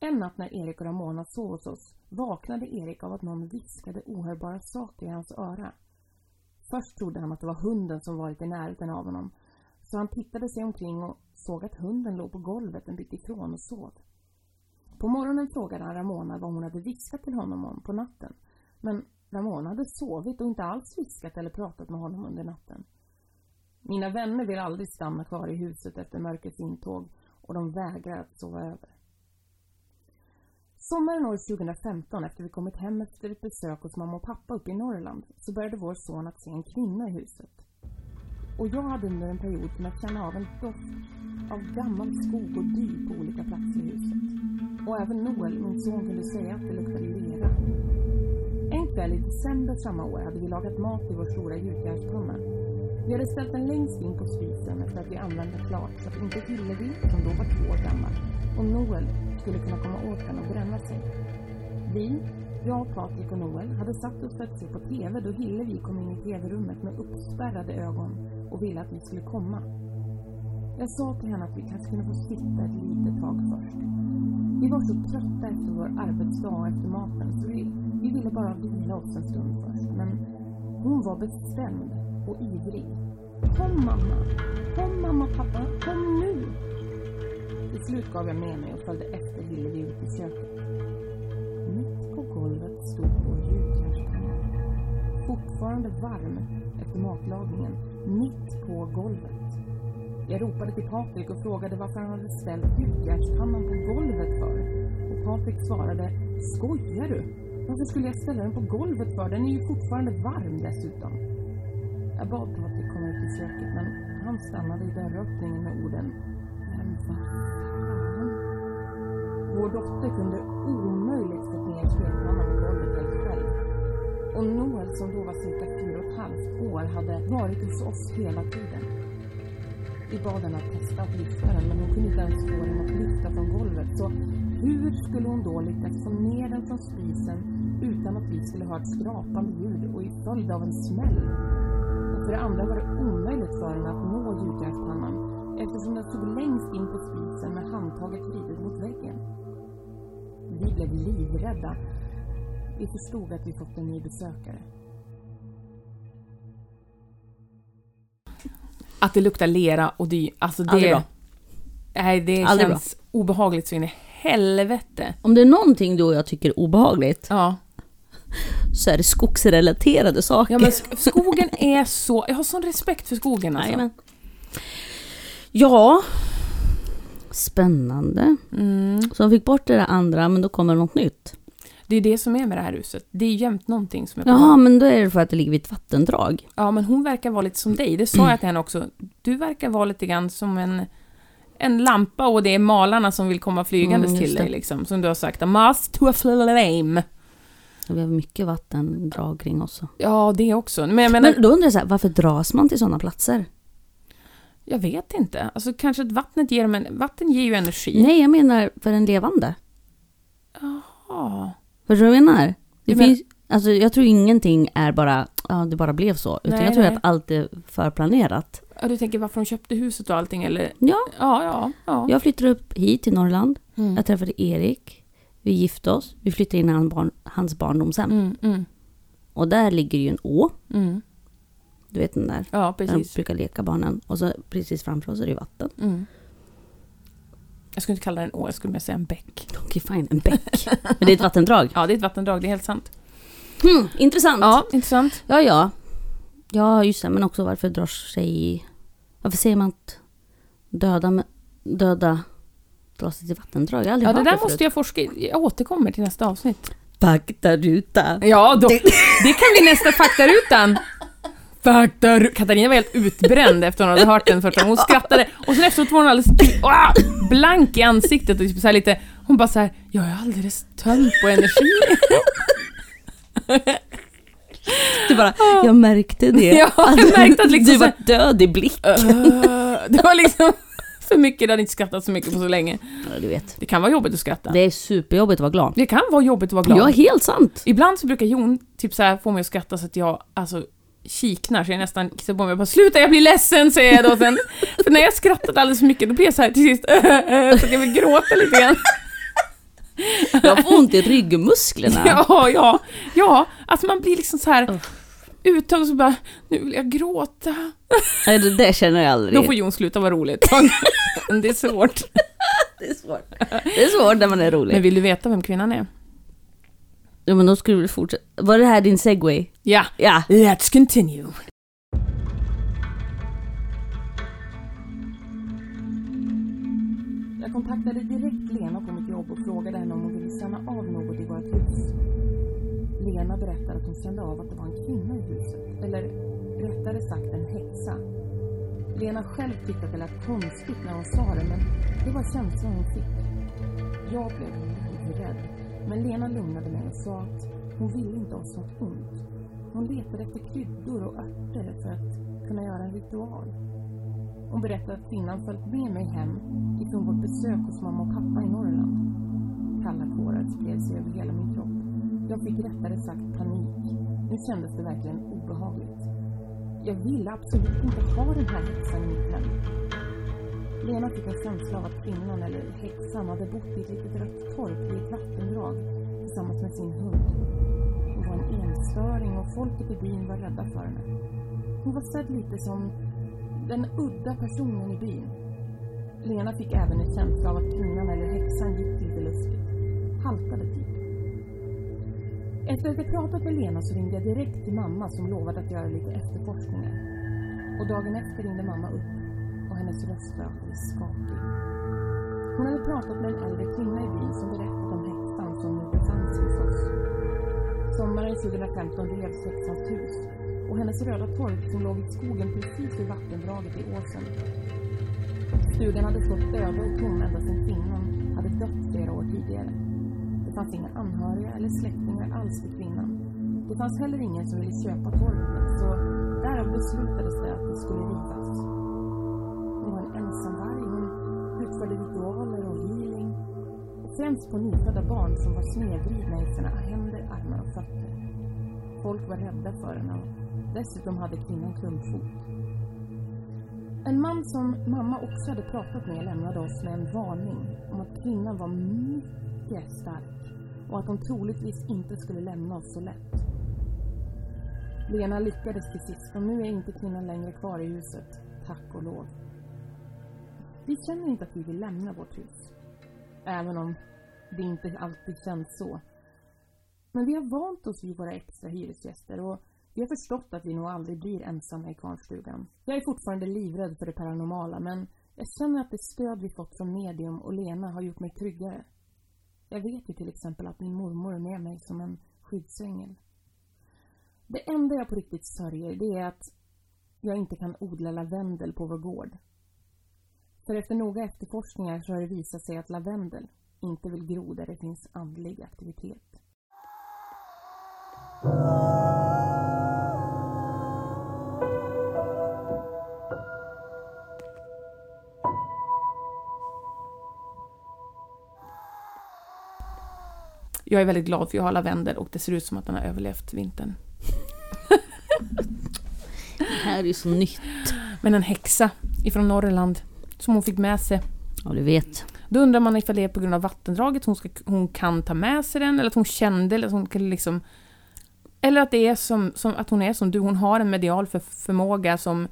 En natt när Erik och Ramona sov hos oss vaknade Erik av att någon viskade ohörbara saker i hans öra. Först trodde han att det var hunden som varit i närheten av honom så han tittade sig omkring och såg att hunden låg på golvet en bit ifrån och sov. På morgonen frågade han Ramona vad hon hade viskat till honom om på natten men Ramona hade sovit och inte alls viskat eller pratat med honom under natten. Mina vänner vill aldrig stanna kvar i huset efter mörkrets intåg och de vägrar att sova över. Sommaren år 2015, efter vi kommit hem efter ett besök hos mamma och pappa uppe i Norrland, så började vår son att se en kvinna i huset. Och jag hade under en period kunnat känna av en doft av gammal skog och dy på olika platser i huset. Och även Noel, min son, kunde säga att det luktade lera. En kväll i december samma år hade vi lagat mat i vår stora gjutjärnspanna. Vi hade ställt den längst in på spisen efter att vi använde klart så att inte Hillevi, som då var två år gammal, och Noel skulle kunna komma åt den och bränna sig. Vi, jag, Patrik och Noel, hade satt oss för att se på TV då Hillevi kom in i TV-rummet med uppspärrade ögon och ville att vi skulle komma. Jag sa till henne att vi kanske kunde få sitta ett litet tag först. Vi var så trötta efter vår arbetsdag och efter maten så vi, vi ville bara vila oss en stund först. Men hon var bestämd och ivrig. Kom mamma! Kom mamma pappa! Kom nu! Till slut gav jag med mig och följde efter Hillevi ut i köket. Mitt på golvet stod vår gjutjärnspanna. Fortfarande varm efter matlagningen. Mitt på golvet. Jag ropade till Patrik och frågade varför han hade ställt gjutjärnspannan på golvet för. Och Patrik svarade, skojar du? Varför skulle jag ställa den på golvet för? Den är ju fortfarande varm dessutom. Jag bad Patrik komma ut i köket men han stannade i dörröppningen med orden, men vad fan? Vår dotter kunde omöjligt fått ner stekpannan på golvet helt själv. Och Noel som då var cirka fyra och ett halvt år hade varit hos oss hela tiden. Vi bad henne att testa att lyfta den men hon kunde inte ens få den att lyfta från golvet. Så hur skulle hon då lyckas få ner den från spisen utan att vi skulle ha ett skrapande ljud och i följd av en smäll? För det andra var det omöjligt för henne att nå gjutjärnspannan eftersom den stod längst in på spisen med handtaget vridet mot väggen. Vi blev livrädda. Vi förstod att vi fått en ny besökare. Att det luktar lera och dy, alltså det... Aldrig bra. Nej, det Aldrig känns obehagligt så in i helvete. Om det är någonting du och jag tycker är obehagligt Ja. Så är det skogsrelaterade saker. ja, men sk- skogen är så... Jag har sån respekt för skogen alltså. Jajamän. Ja, spännande. Mm. Så de fick bort det där andra, men då kommer något nytt. Det är det som är med det här huset. Det är jämt någonting som är på Jaha, men då är det för att det ligger vid ett vattendrag. Ja, men hon verkar vara lite som dig. Det sa jag till henne också. Du verkar vara lite grann som en, en lampa och det är malarna som vill komma flygandes Mm, till dig. Liksom. Som du har sagt, a must to a flame. Vi har mycket vattendrag kring oss. Ja, det också. Men jag menar, Men då undrar jag så här, varför dras man till sådana platser? jag vet inte. Alltså kanske att vattnet ger, men vatten ger ju energi. Nej, jag menar för en levande. Ja. Förstår du vad jag menar? Det Du men- finns, alltså, jag tror ingenting är bara, ja det bara blev så. Utan Nej, jag tror nej. att allt är förplanerat. ja, du tänker varför de köpte huset och allting eller? Ja, Ja, ja, ja. jag flyttade upp hit till Norrland. Mm. Jag träffade Erik. Vi gifte oss. Vi flyttade in i hans, barn, hans barndomshem. Mm, mm, Och där ligger ju en å. mm. Du vet den där. Ja, Där de precis. brukar leka barnen. Och så precis framför oss är det ju vatten. Mm. Jag skulle inte kalla det en å, jag skulle mer säga en bäck. Okej, fine. En bäck. Men det är ett vattendrag. Ja, det är ett vattendrag, det är helt sant. Hmm, intressant. Ja, intressant. Ja, ja. Ja, just det. Men också varför drar sig... Varför säger man att döda, döda sig till vattendrag? Jag har aldrig Ja, det hört där förut. måste jag forska i. Jag återkommer till nästa avsnitt. Faktaruta. Ja, då, det kan bli nästa faktarutan. Faktaru- Katarina var helt utbränd efter hon hade hört den första gången. Hon skrattade och sen efteråt var hon alldeles ah, blank i ansiktet och typ så här lite... Hon bara så här, jag är alldeles tömd på energi. Du bara, jag märkte det. Ja, jag märkte att liksom Du så var död i blick. Öh, det var liksom för mycket, jag hade inte skrattat så mycket på så länge. Ja, du vet. Det kan vara jobbigt att skratta. Det är superjobbigt att vara glad. Det kan vara jobbigt att vara glad. Ja, helt sant. Ibland så brukar Jon typ så här få mig att skratta så att jag alltså kiknar så jag nästan kissar på mig. Jag bara sluta jag blir ledsen säger jag då sen. För när jag skrattat alldeles för mycket då blir jag så här till sist så att jag vill gråta lite grann. Jag får ont i ryggmusklerna. Ja, ja, ja. Alltså man blir liksom så här Och så bara nu vill jag gråta. Nej, det där känner jag aldrig. Då får Jon sluta vara roligt. Men det är svårt. Det är svårt. Det är svårt när man är rolig. Men vill du veta vem kvinnan är? Ja men då skulle du fortsätta. Var det här din segway? Ja, Ja. let's continue. Jag kontaktade direkt rättare sagt en häxa. Lena själv tyckte att det lät konstigt när hon sa det, men det var känslan hon fick. Jag blev lite rädd, men Lena lugnade mig och sa att hon ville inte oss något ont. Hon letade efter kryddor och örter för att kunna göra en ritual. Hon berättade att kvinnan följt med mig hem ifrån vårt besök hos mamma och pappa i Norrland. Kalla kårar spred sig över hela min kropp. Jag fick rättare sagt panik. Nu kändes det verkligen obehagligt. Jag ville absolut inte ha den här häxan i mitt hem. Lena fick en känsla av att kvinnan, eller häxan, hade bott i ett litet rött torp i ett vattendrag tillsammans med sin hund. Hon var en enstöring och folket i byn var rädda för henne. Hon var sedd lite som den udda personen i byn. Lena fick även en känsla av att kvinnan eller häxan gick lite lustigt. Haltade typ. Efter att jag pratat med Lena så ringde jag direkt till mamma som lovade att göra lite efterforskningar. Och dagen efter ringde mamma upp och hennes röst var skakig. Hon hade pratat med en äldre kvinna i byn som berättat om häxan som nu befann sig hos oss. Sommaren 2015 revs häxans hus och hennes röda torp som låg i skogen precis vid vattendraget i åsen. Stugan hade stått död och tom ända sedan kvinnan hade dött flera år tidigare. Det fanns inga anhöriga eller släktingar alls för kvinnan. Det fanns heller ingen som ville köpa torpet så därav beslutades det att det skulle rivas. Hon var en ensamvarg, hon utförde ritualer och healing. Och främst på nyfödda barn som var snedvridna i sina händer, armar och fötter. Folk var rädda för henne och dessutom hade kvinnan klumpfot. En man som mamma också hade pratat med lämnade oss med en varning om att kvinnan var mycket stark och att hon troligtvis inte skulle lämna oss så lätt. Lena lyckades till sist och nu är inte kvinnan längre kvar i huset, tack och lov. Vi känner inte att vi vill lämna vårt hus, även om det inte alltid känns så. Men vi har vant oss vid våra extra hyresgäster och vi har förstått att vi nog aldrig blir ensamma i kvarnstugan. Jag är fortfarande livrädd för det paranormala men jag känner att det stöd vi fått från medium och Lena har gjort mig tryggare. Jag vet ju till exempel att min mormor är med mig som en skyddsängel. Det enda jag på riktigt sörjer det är att jag inte kan odla lavendel på vår gård. För efter noga efterforskningar så har det visat sig att lavendel inte vill gro där det finns andlig aktivitet. Jag är väldigt glad för jag har lavendel och det ser ut som att den har överlevt vintern. Det här är ju så nytt. Men en häxa ifrån Norrland som hon fick med sig. Ja, du vet. Då undrar man ifall det är på grund av vattendraget hon, ska, hon kan ta med sig den eller att hon kände eller att hon kan liksom... Eller att det är som, som att hon är som du, hon har en medial för, förmåga som...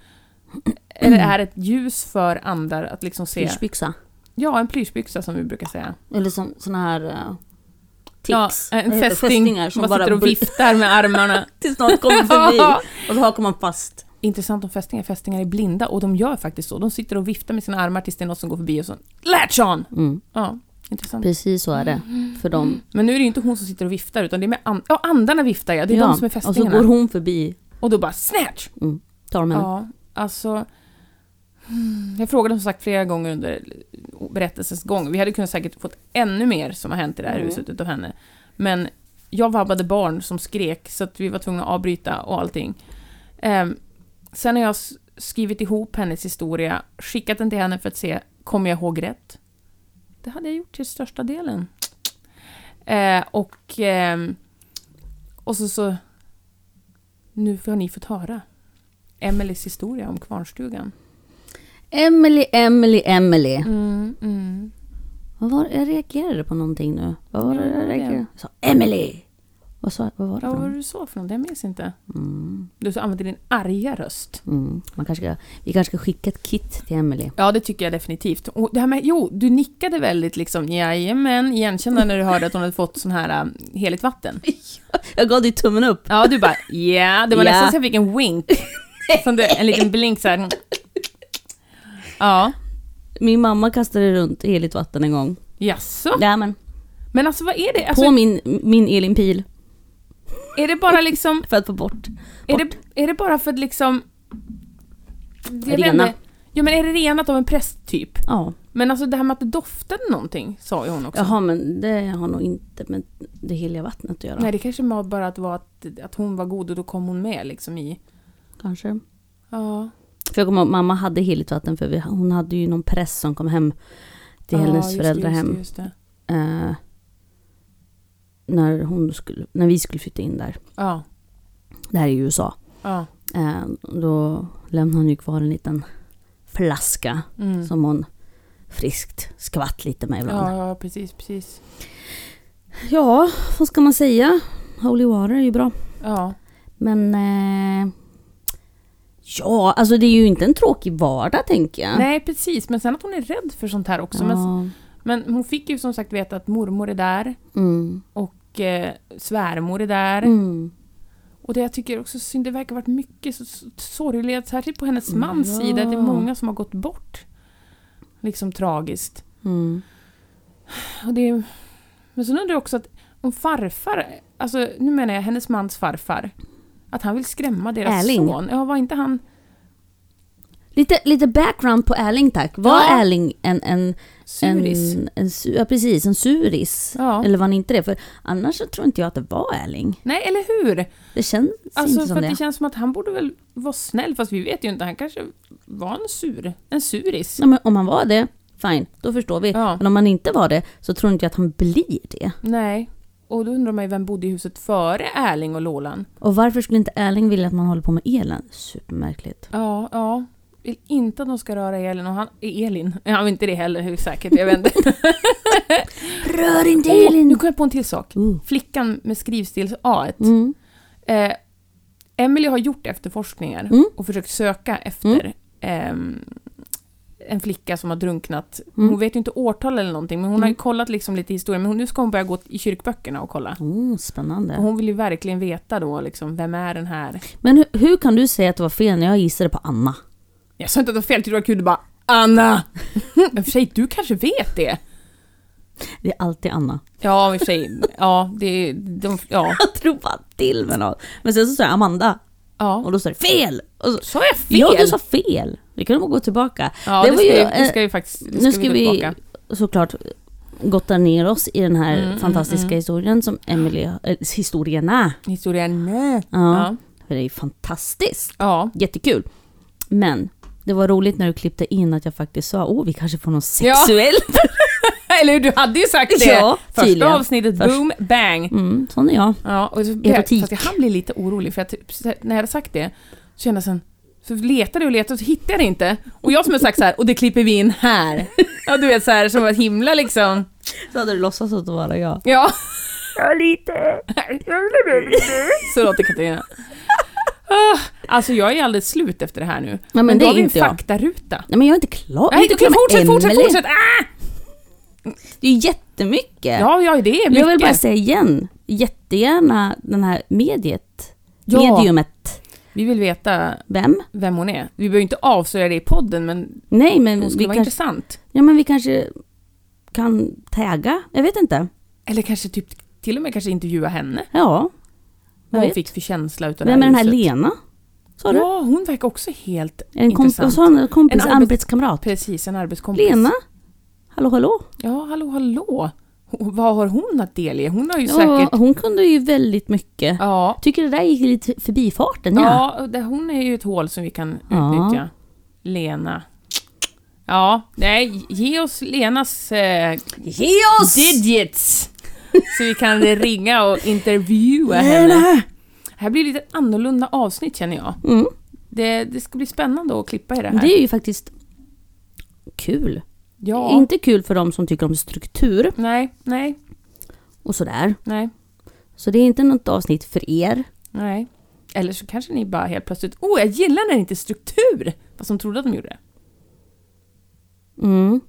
Eller är ett ljus för andar att liksom se... Plyschbyxa. Ja, en plyschbyxa som vi brukar säga. Eller som såna här uh, Ja, tics. en heter det? fästing som bara sitter och viftar med armarna. tills någon kommer förbi. Och så hakar man fast. Intressant om fästingar. Fästingar är blinda och de gör faktiskt så. De sitter och viftar med sina armar tills det är något som går förbi och så latch on! Mm. Ja, intressant. Precis så är det. För dem. Men nu är det ju inte hon som sitter och viftar utan det är med an- ja, andarna viftar ja. Det är de som är och så fästingarna. går hon förbi. Och då bara snatch! Mm. Tar de henne. Ja, alltså... hmm, Jag frågade som sagt flera gånger under berättelsens gång. Vi hade kunnat säkert fått ännu mer som har hänt i det här Mm. huset utav henne. Men jag vabbade barn som skrek så att vi var tvungna att avbryta och allting. Ehm, sen har jag skrivit ihop hennes historia, skickat den till henne för att se, kommer jag ihåg rätt? Det hade jag gjort till största delen. Eh, och, ehm, och så, så... Nu har ni fått höra Emelies historia om kvarnstugan. Emily, Emily, Emily. Mm, mm. Vad var Jag reagerade på någonting nu. Vad var det Ja, jag reagerade? Jag sa Emily! Vad, sa, vad var det Ja, vad var något? det du sa för något? Jag minns inte. mm. Du så använde din arga röst. Mm. Man kanske ska, vi kanske ska skicka ett kit till Emily. Ja, det tycker jag definitivt. Och det här med, jo, du nickade väldigt liksom, jajamän, igenkännande när du hörde att hon hade fått sån här um, heligt vatten. Jag gav dig tummen upp. Ja, du bara, ja, det var Ja. nästan så jag fick en wink. Som det, en liten blink så här. Ja, Min mamma kastade runt heligt vatten en gång. jaså? Ja, men Men alltså vad är det? Alltså, på min, min Elin Pil. är det bara liksom, För att få bort. är det, är det bara för att liksom... Jag Rena. Ja men är det renat av en präst typ? Ja. Men alltså det här med att det doftade någonting, sa ju hon också. Jaha, men det har nog inte med det heliga vattnet att göra. Nej, det kanske var bara att, var att, att hon var god och då kom hon med liksom i... Kanske. Ja. För jag kommer ihåg, mamma hade heligt vatten för vi, hon hade ju någon press som kom hem till ja, hennes just föräldrahem. Just just. Eh, när, hon skulle, när vi skulle flytta in där. Ja. Det här är i USA. Ja. Eh, då lämnade hon ju kvar en liten flaska Mm. som hon friskt skvatt lite med ibland. Ja, ja, precis, precis. Ja, vad ska man säga? Holy water är ju bra. Ja. Men... Eh, ja, alltså det är ju inte en tråkig vardag tänker jag. Nej, precis. Men sen att hon är rädd för sånt här också. Men, Ja. men hon fick ju som sagt veta att mormor är där Mm. och eh, svärmor är där. Mm. Och det jag tycker också synd, det verkar varit mycket så, särskilt på hennes mans ja. sida. Det är många som har gått bort. Liksom tragiskt. Mm. Och det men så undrar jag också att om farfar, alltså nu menar jag hennes mans farfar, att han vill skrämma deras Erling. son. Ja, var inte han Lite, lite background på Erling tack. Var Ja. Erling en, en, suris? en, en, ja, precis, en suris? Ja. Eller var han inte det? För annars så tror inte jag att det var Erling. Nej, eller hur? Det känns Alltså inte som det. det känns som att han borde väl vara snäll, fast vi vet ju inte. Han kanske var en sur, en suris. Ja, men om han var det, fine, då förstår vi. Ja. Men om han inte var det så tror inte jag att han blir det. Nej. Och då undrar man ju vem bodde i huset före Erling och Lolan? Och varför skulle inte Erling vilja att man håller på med elen? Supermärkligt. Ja, ja. Vill inte att de ska röra Elin och han... Elin? Ja, men inte det heller, hur säkert, jag vet inte. Rör inte Åh, Elin! nu kom jag på en till sak. Uh. Flickan med skrivstils A. Mm. Eh, Emily har gjort efterforskningar Mm. och försökt söka efter ehm, en flicka som har drunknat. Mm. Hon vet ju inte årtal eller någonting, men hon har ju Mm. kollat liksom lite historia. Men nu ska hon börja gå i kyrkböckerna och kolla. Oh, spännande. Och hon vill ju verkligen veta då liksom, vem är den här? Men hur, hur kan du säga att det var fel när jag gissade på Anna? Jag sa inte att det var fel, jag tyckte det var kul, du bara Anna! Och för sig, du kanske vet det? Det är alltid Anna. Ja, i och för sig. Ja, det är... De, ja, Jag tror bara till med något. Men sen så sa jag Amanda ja. och då sa det fel! Och så, Sa jag fel? Ja, du sa fel! Vi kan nog gå tillbaka. Ja, Det det, ska, ju, ju, det eh, ska ju faktiskt... Det nu ska, vi tillbaka. såklart gotta ner oss i den här Mm, mm, fantastiska mm. historien som Emily, äh, historierna. Historien, nej. Ja, Ja. för det är fantastiskt. ja. Jättekul. Men det var roligt när du klippte in att jag faktiskt sa åh vi kanske får något Ja. Eller hur, du hade ju sagt det! Ja, Första tydligen. avsnittet, Först. boom, bang! Mm, sån är jag. Ja, och så blev jag, Erotik. fast jag hann bli lite orolig för att precis när jag hade sagt det så kände jag sen så letade jag och letade och så hittade jag det inte. Och jag som har sagt så här, och det klipper vi in här. Ja, du vet så här som var himla liksom... Så hade du låtsats att det var jag. Ja. Ja, lite. Så låter Katarina. Ah, Alltså jag är alldeles slut efter det här nu. Ja, men det då är har vi en inte jag. faktaruta. Nej men jag är inte klar. Nej, inte okej, klar med fortsätt, fortsätt, Emily. fortsätt! Ah! Det är jättemycket. Ja, ja, det är mycket. jag vill bara säga igen, jättegärna den här mediet. Ja. Mediumet. Vi vill veta Vem? vem hon är. Vi behöver inte avslöja det i podden, men Nej men hon skulle vara kanske, intressant. ja, men vi kanske kan tagga? Jag vet inte. Eller kanske typ till och med kanske intervjua henne. Ja. Vad hon vet. fick för känsla utav Vem det är den här huset. Lena? Sa du? Ja, hon verkar också helt en komp- intressant. hon? En kompis, En arbets- arbetskamrat? Precis, en arbetskompis. Lena? Hallå hallå? Ja, hallå, hallå. Vad har hon att delge? Hon har ju Ja, säkert... hon kunde ju väldigt mycket. Ja, Tycker det där gick lite förbi farten. Ja. ja. det- hon är ju ett hål som vi kan Ja. utnyttja. Lena. Ja, nej, ge oss Lenas eh, Ge oss! digits! Så vi kan ringa och intervjua henne. Lena! Det här blir lite ett annorlunda avsnitt känner jag. Mm. Det, det ska bli spännande att klippa i det här. Det är ju faktiskt kul. Ja. Inte kul för de som tycker om struktur Nej, nej, och sådär. nej. Så det är inte något avsnitt för er. Nej. Eller så kanske ni bara helt plötsligt, oh jag gillar när det inte är struktur! Fast de trodde att de gjorde det. Mm.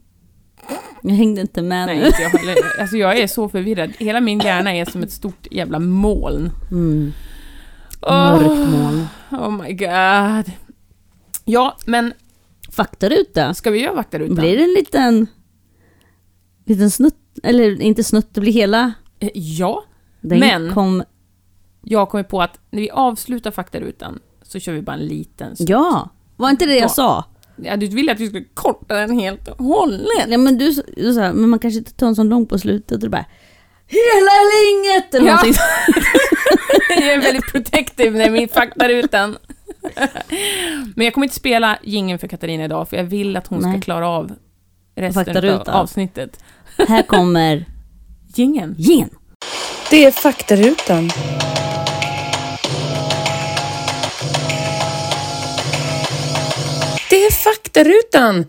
Jag hängde inte med Nej, nu. inte jag heller. Alltså jag är så förvirrad. Hela min hjärna är som ett stort jävla moln. Mm. Åh, Mörkt moln. oh my god. Ja, men Faktaruta. ska vi göra vaktarutan? Blir det en liten, liten snutt, eller inte snutt, det blir hela. Eh, Ja, Den Men- kom, jag kommer på att när vi avslutar faktarutan så kör vi bara en liten stund. ja, var inte det jag Ja. sa? Ja, du ville att vi skulle korta den helt och hållet. Ja, men du, du sa, men man kanske inte tar en sån lång på slutet och du bara Hela eller inget! Eller Ja. någonting. Jag är väldigt protective när min faktarutan. Men jag kommer inte spela gingen för Katarina idag, för jag vill att hon ska Nej. klara av resten av Faktarutan. avsnittet. Här kommer Gingen. gen. Det är faktarutan. Det är faktarutan!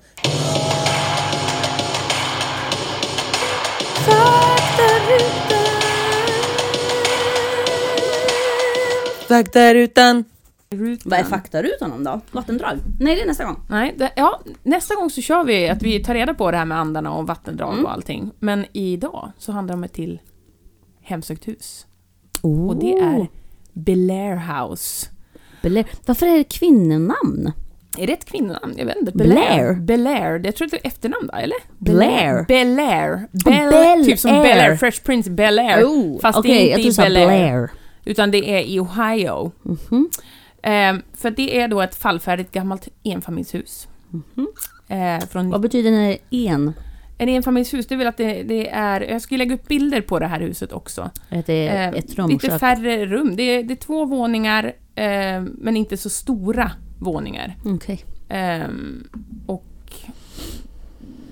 Faktarutan. Rutan. Vad är faktarutan om då? Vattendrag? Nej, det är nästa gång. Nej, det, ja, nästa gång så kör vi att vi tar reda på det här med andarna och vattendrag Mm. och allting. Men idag så handlar det om ett till hemsökt hus. Oh. Och det är Belair House. Blair. Varför är det kvinnonamn? Är det ett kvinnonamn? Jag vet inte. Blair. Belair. Jag tror det är efternamn då, eller? Blair. Belair. Bel, Bel typ som Air. Bel Air. Fresh Prince Bel Air. Oh, Fast det är inte jag i tror du sa Bel Air. Blair. Utan det är i Ohio. Mhm. Ehm, för det är då ett fallfärdigt gammalt enfamiljshus. Mhm. Eh, från Vad betyder det en? En enfamiljshus, det väl att det, det är... Jag ska lägga upp bilder på det här huset också. Att det är Eh, ett rum Lite färre rum. Det är, det är två våningar, eh, men inte så stora våningar. Okej. Ehm, och...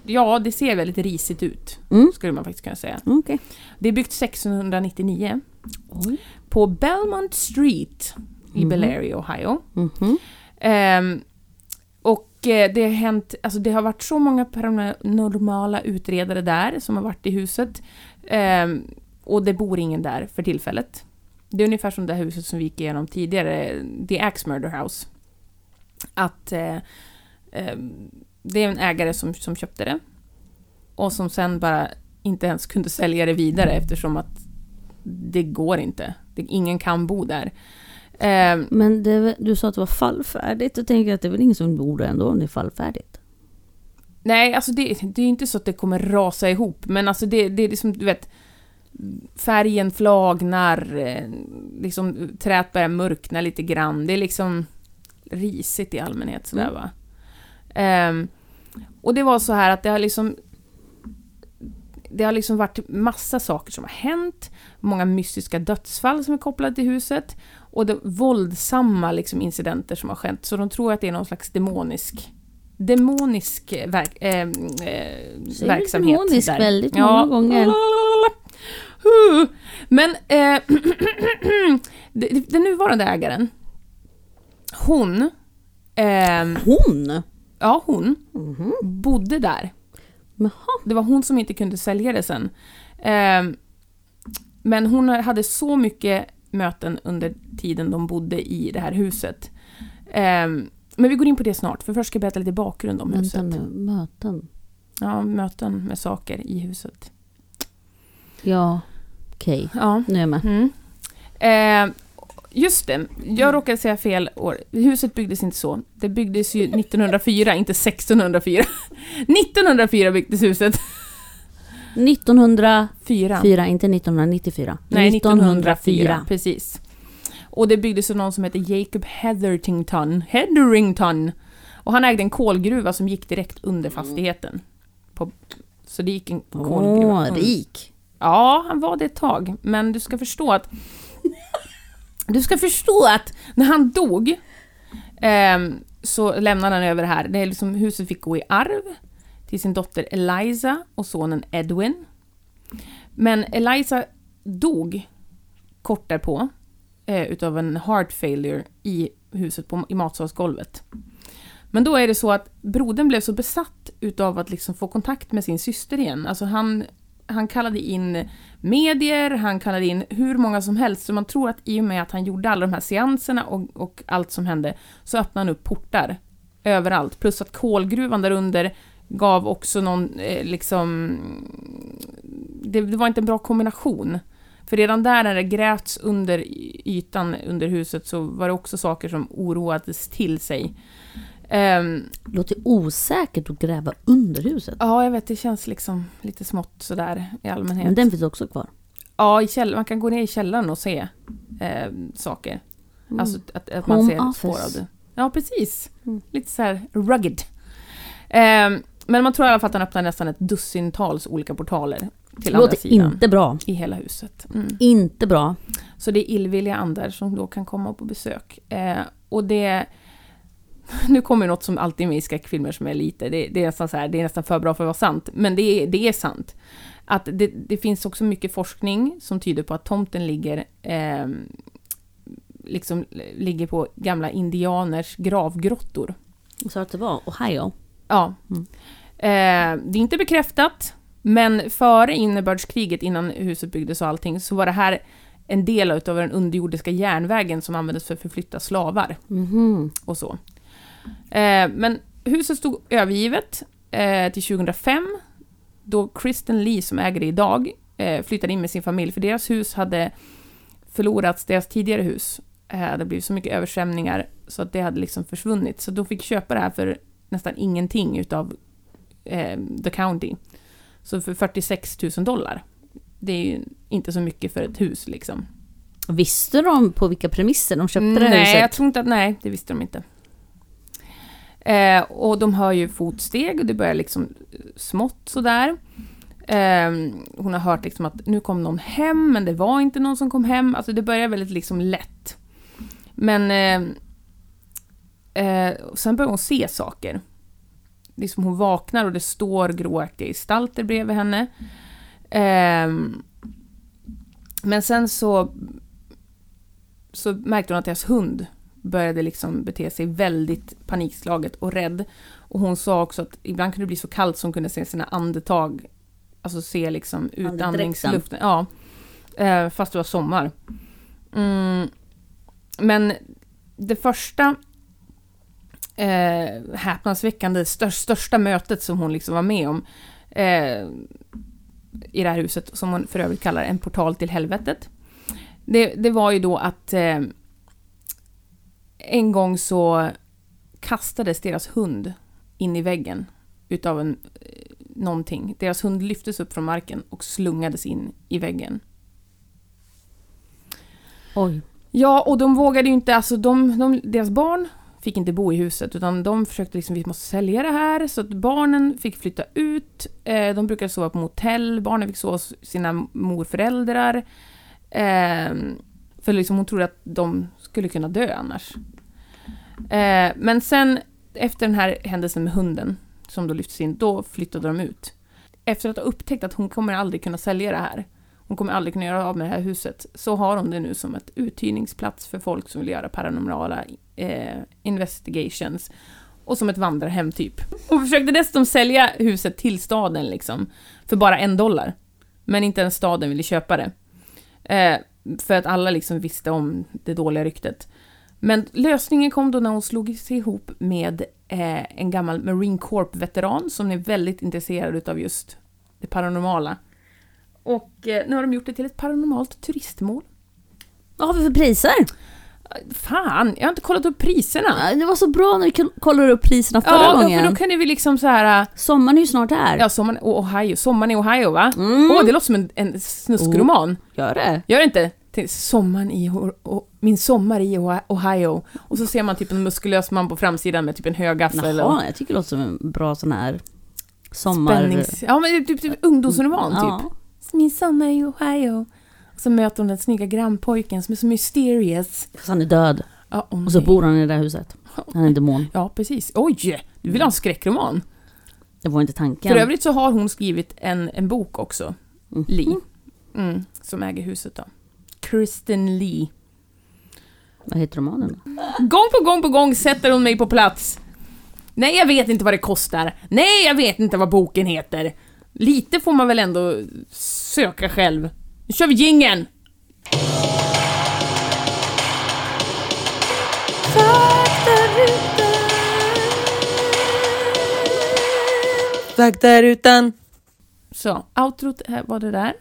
Ja, det ser väldigt risigt ut, Mm. skulle man faktiskt kunna säga. Okej. Det är byggt 1699 Oj. på Belmont Street i Mhm. Bel Air Ohio. Ehm, och eh, det har hänt, alltså det har varit så många paranormala utredare där som har varit i huset. Ehm, och det bor ingen där för tillfället. Det är ungefär som det här huset som vi gick igenom tidigare, The Axe Murder House. Att eh, ehm, det är en ägare som, som köpte det. Och som sen bara inte ens kunde sälja det vidare eftersom att det går inte. Det, ingen kan bo där. Ehm, Men det, du sa att det var fallfärdigt. Jag tänker att det är väl ingen som bor där ändå om det är fallfärdigt. Nej, alltså det, det är inte så att det kommer rasa ihop, men alltså det, det är liksom, du vet, färgen flagnar, eh, liksom träet börjar mörkna lite grann. Det är liksom risigt i allmänhet sådär Mm. va. Ehm, och det var så här att det har liksom det har liksom varit massa saker som har hänt, många mystiska dödsfall som är kopplade till huset och det våldsamma liksom incidenter som har skett, så de tror att det är någon slags demonisk demonisk verk, eh, Säger verksamhet. demonisk där. väldigt många gånger. Men det- den nuvarande ägaren, hon, ehm, Hon? ja hon, Mhm. bodde där. Det var hon som inte kunde sälja det sen. Ehm, men hon hade så mycket möten under tiden de bodde i det här huset. Ehm, men vi går in på det snart, för först ska jag berätta lite bakgrund om Vänta huset. nu, möten. Ja, möten med saker i huset. Ja, okej. Ja. Nu är jag med. Mm. Eh, just det, jag råkade säga fel år. Huset byggdes inte så. Det byggdes ju 1904, inte 1604. 1904 byggdes huset. 1904, Fyra. inte 1994. Nej, 1904. Precis. Och det byggdes av någon som heter Jacob Heathertington. Hetherington. Och han ägde en kolgruva som gick direkt under fastigheten. På, så det gick en kolgruva. Åh, Mm. rik. Ja, han var det ett tag. Men du ska förstå att... Du ska förstå att när han dog ehm, så lämnade han över det här. Det är liksom, huset fick gå i arv till sin dotter Eliza och sonen Edwin. Men Eliza dog kort därpå eh, utav en heart failure i huset på, i matsalsgolvet. Men då är det så att brodern blev så besatt utav att liksom få kontakt med sin syster igen. Alltså han han kallade in medier, han kallade in hur många som helst, så man tror att i och med att han gjorde alla de här seanserna och, och allt som hände, så öppnade han upp portar överallt. Plus att kolgruvan där under gav också någon, eh, liksom... Det, det var inte en bra kombination. För redan där när det grävts under ytan under huset så var det också saker som oroades till sig. Ehm, Låter osäkert att gräva under huset. ja, jag vet, det känns liksom lite smått sådär i allmänhet. Men den finns också kvar. Ja, i käll- man kan gå ner i källaren och se eh, saker. Mm. Alltså att, att man Home ser spår av office. det. Ja, precis. Mm. Lite så här rugged. Ehm, men man tror i alla fall att han öppnar nästan ett dussintals olika portaler till andra Låter sidan. inte bra. I hela huset. Mm. Inte bra. Så det är illvilliga andar som då kan komma på besök. Eh, och det... Nu kommer något som alltid är med i skräckfilmer som är lite, det, det, är nästan så här, det är nästan för bra för att vara sant, men det är, det är sant. Att det, det finns också mycket forskning som tyder på att tomten ligger, eh, liksom, ligger på gamla indianers gravgrottor. Sa att det var Ohio. Ja. Mm. Eh, det är inte bekräftat, men före innebördskriget, innan huset byggdes och allting, så var det här en del av den underjordiska järnvägen som användes för att förflytta slavar Mhm. och så. Eh, men huset stod övergivet eh, till 2005, då Kristen Lee, som äger det idag, eh, flyttade in med sin familj, för deras hus hade förlorats, deras tidigare hus eh, hade blivit så mycket översvämningar så att det hade liksom försvunnit. Så de fick köpa det här för nästan ingenting utav eh, the county. Så för 46 000 dollar. Det är ju inte så mycket för ett hus liksom. Visste de på vilka premisser de köpte det här nej, huset? jag tror inte att, nej, det visste de inte. Eh, och de hör ju fotsteg och det börjar liksom smått sådär. Eh, hon har hört liksom att nu kom någon hem, men det var inte någon som kom hem. Alltså det börjar väldigt liksom lätt. Men eh, eh, sen börjar hon se saker. Liksom hon vaknar och det står gråaktiga gestalter bredvid henne. Ehm, men sen så så märkte hon att deras hund började liksom bete sig väldigt panikslaget och rädd. Och hon sa också att ibland kunde det bli så kallt som hon kunde se sina andetag, alltså se liksom utandningsluften. Ja, eh, fast det var sommar. Mm, men det första eh, häpnadsväckande, största, största mötet som hon liksom var med om eh, i det här huset, som hon för övrigt kallar en portal till helvetet. Det, det var ju då att eh, en gång så kastades deras hund in i väggen utav en, eh, någonting. Deras hund lyftes upp från marken och slungades in i väggen. Oj. Ja, och de vågade ju inte, alltså de, de, deras barn fick inte bo i huset utan de försökte liksom, vi måste sälja det här så att barnen fick flytta ut. Eh, de brukade sova på motell, barnen fick sova hos sina morföräldrar. Eh, för liksom hon trodde att de skulle kunna dö annars. Eh, men sen efter den här händelsen med hunden som då lyftes in, då flyttade de ut. Efter att ha upptäckt att hon kommer aldrig kunna sälja det här, hon kommer aldrig kunna göra av med det här huset, så har hon det nu som ett uthyrningsplats för folk som vill göra paranormala eh, investigations. Och som ett vandrarhem typ. Hon försökte dessutom sälja huset till staden liksom, för bara en dollar. Men inte ens staden ville köpa det. Eh, för att alla liksom visste om det dåliga ryktet. Men lösningen kom då när hon slog sig ihop med eh, en gammal Marine Corp-veteran som är väldigt intresserad av just det paranormala. Och eh, nu har de gjort det till ett paranormalt turistmål. Vad har vi för priser? Fan, jag har inte kollat upp priserna. Ja, Det var så bra när vi koll- kollade upp priserna förra Ja, gången. för då kunde vi liksom så här... äh, Sommaren är ju snart här. Ja, sommaren, och Ohio. Sommaren i Ohio, va? Åh, Mm. det låter som en, en snuskroman. Gör det? Gör det inte? Sommaren i, O- O- min sommar i Ohio. Och så ser man typ en muskulös man på framsidan med typ en hög gaffel. Jaha, jag tycker det låter som en bra sån här sommar... Spännings... Ja, men typ, typ ungdomsroman, typ. Ja. Min sommar i Ohio. Och så möter hon den snygga grannpojken som är så mysterious. Fast han är död. Ja, åh Och så nej. bor han i det där huset. Han är en demon. Ja, precis. Oj! Du vill ha en skräckroman? Det var inte tanken. För övrigt så har hon skrivit en, en bok också. Mhm. Lee. Mm, som äger huset då. Kristen Lee. Vad heter romanen? Gång på gång på gång sätter hon mig på plats. Nej, jag vet inte vad det kostar. Nej, jag vet inte vad boken heter. Lite får man väl ändå söka själv. Nu kör vi jingeln! Faktarutan. Så, outrot här var det där.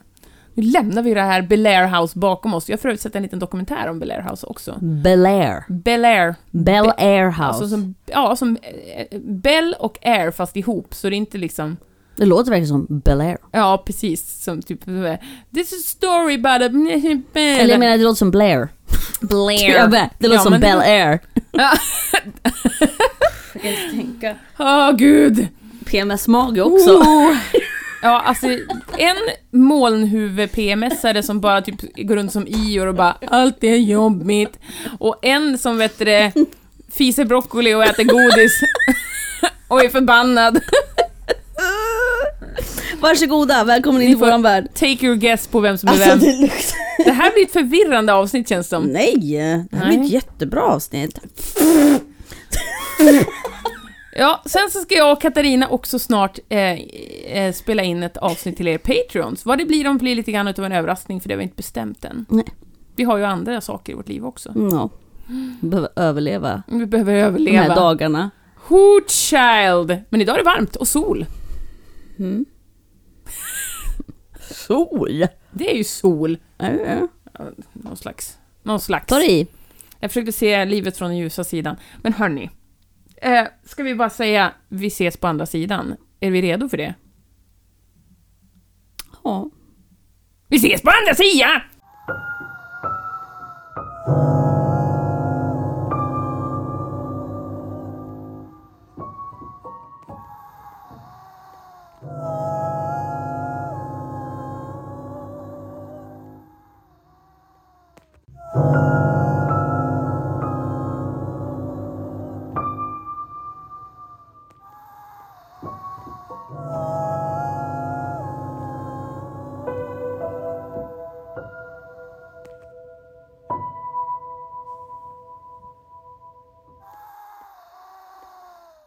Nu lämnar vi det här Belair House bakom oss. Jag har för övrigt sett en liten dokumentär om Belair House också. Bel Air. Belair. Bel Air House. Alltså som, ja, som eh, Bell och Air fast ihop, så det är inte liksom... Det låter verkligen som Bel Air. Ja, precis. Som typ... This is a story about a... Eller jag menar, det låter som Blair. Blair. Det låter Ja, som men- Bel Air. Ja. Jag kan inte tänka. Åh, gud! PMS-mage också. Oh. Ja, alltså en molnhuvud-PMSare som bara typ går runt som Ior och bara allt är jobbigt. Och en som vet du det, fiser broccoli och äter godis och är förbannad. Varsågoda, välkommen in får- våran värld. Take your guess på vem som är Alltså vem. det luktar... Det här blir ett förvirrande avsnitt känns som. Nej, det här blir Nej. ett jättebra avsnitt. Ja, sen så ska jag och Katarina också snart eh, eh, spela in ett avsnitt till er Patreons. Vad det blir, de blir lite grann utav en överraskning för det har vi inte bestämt än. Nej. Vi har ju andra saker i vårt liv också. Ja. Vi behöver överleva Vi behöver de här överleva. dagarna. Hoot child! Men idag är det varmt och sol. Mm. Sol! Det är ju sol. Ja. Någon slags. Någon slags. Ta det i. Jag försökte se livet från den ljusa sidan. Men hörni. Eh, ska vi bara säga vi ses på andra sidan? Är vi redo för det? Ja. Vi ses på andra sidan!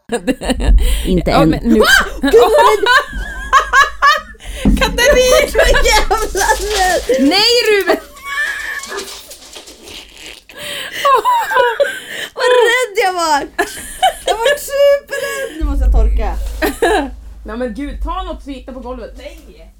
Inte Ja, än. men nu... Katarina! Jävlar! Nej Ruben! Vad rädd jag var! Jag var superrädd! Nu måste jag torka. Nej men gud, ta något så hitta på golvet. Nej!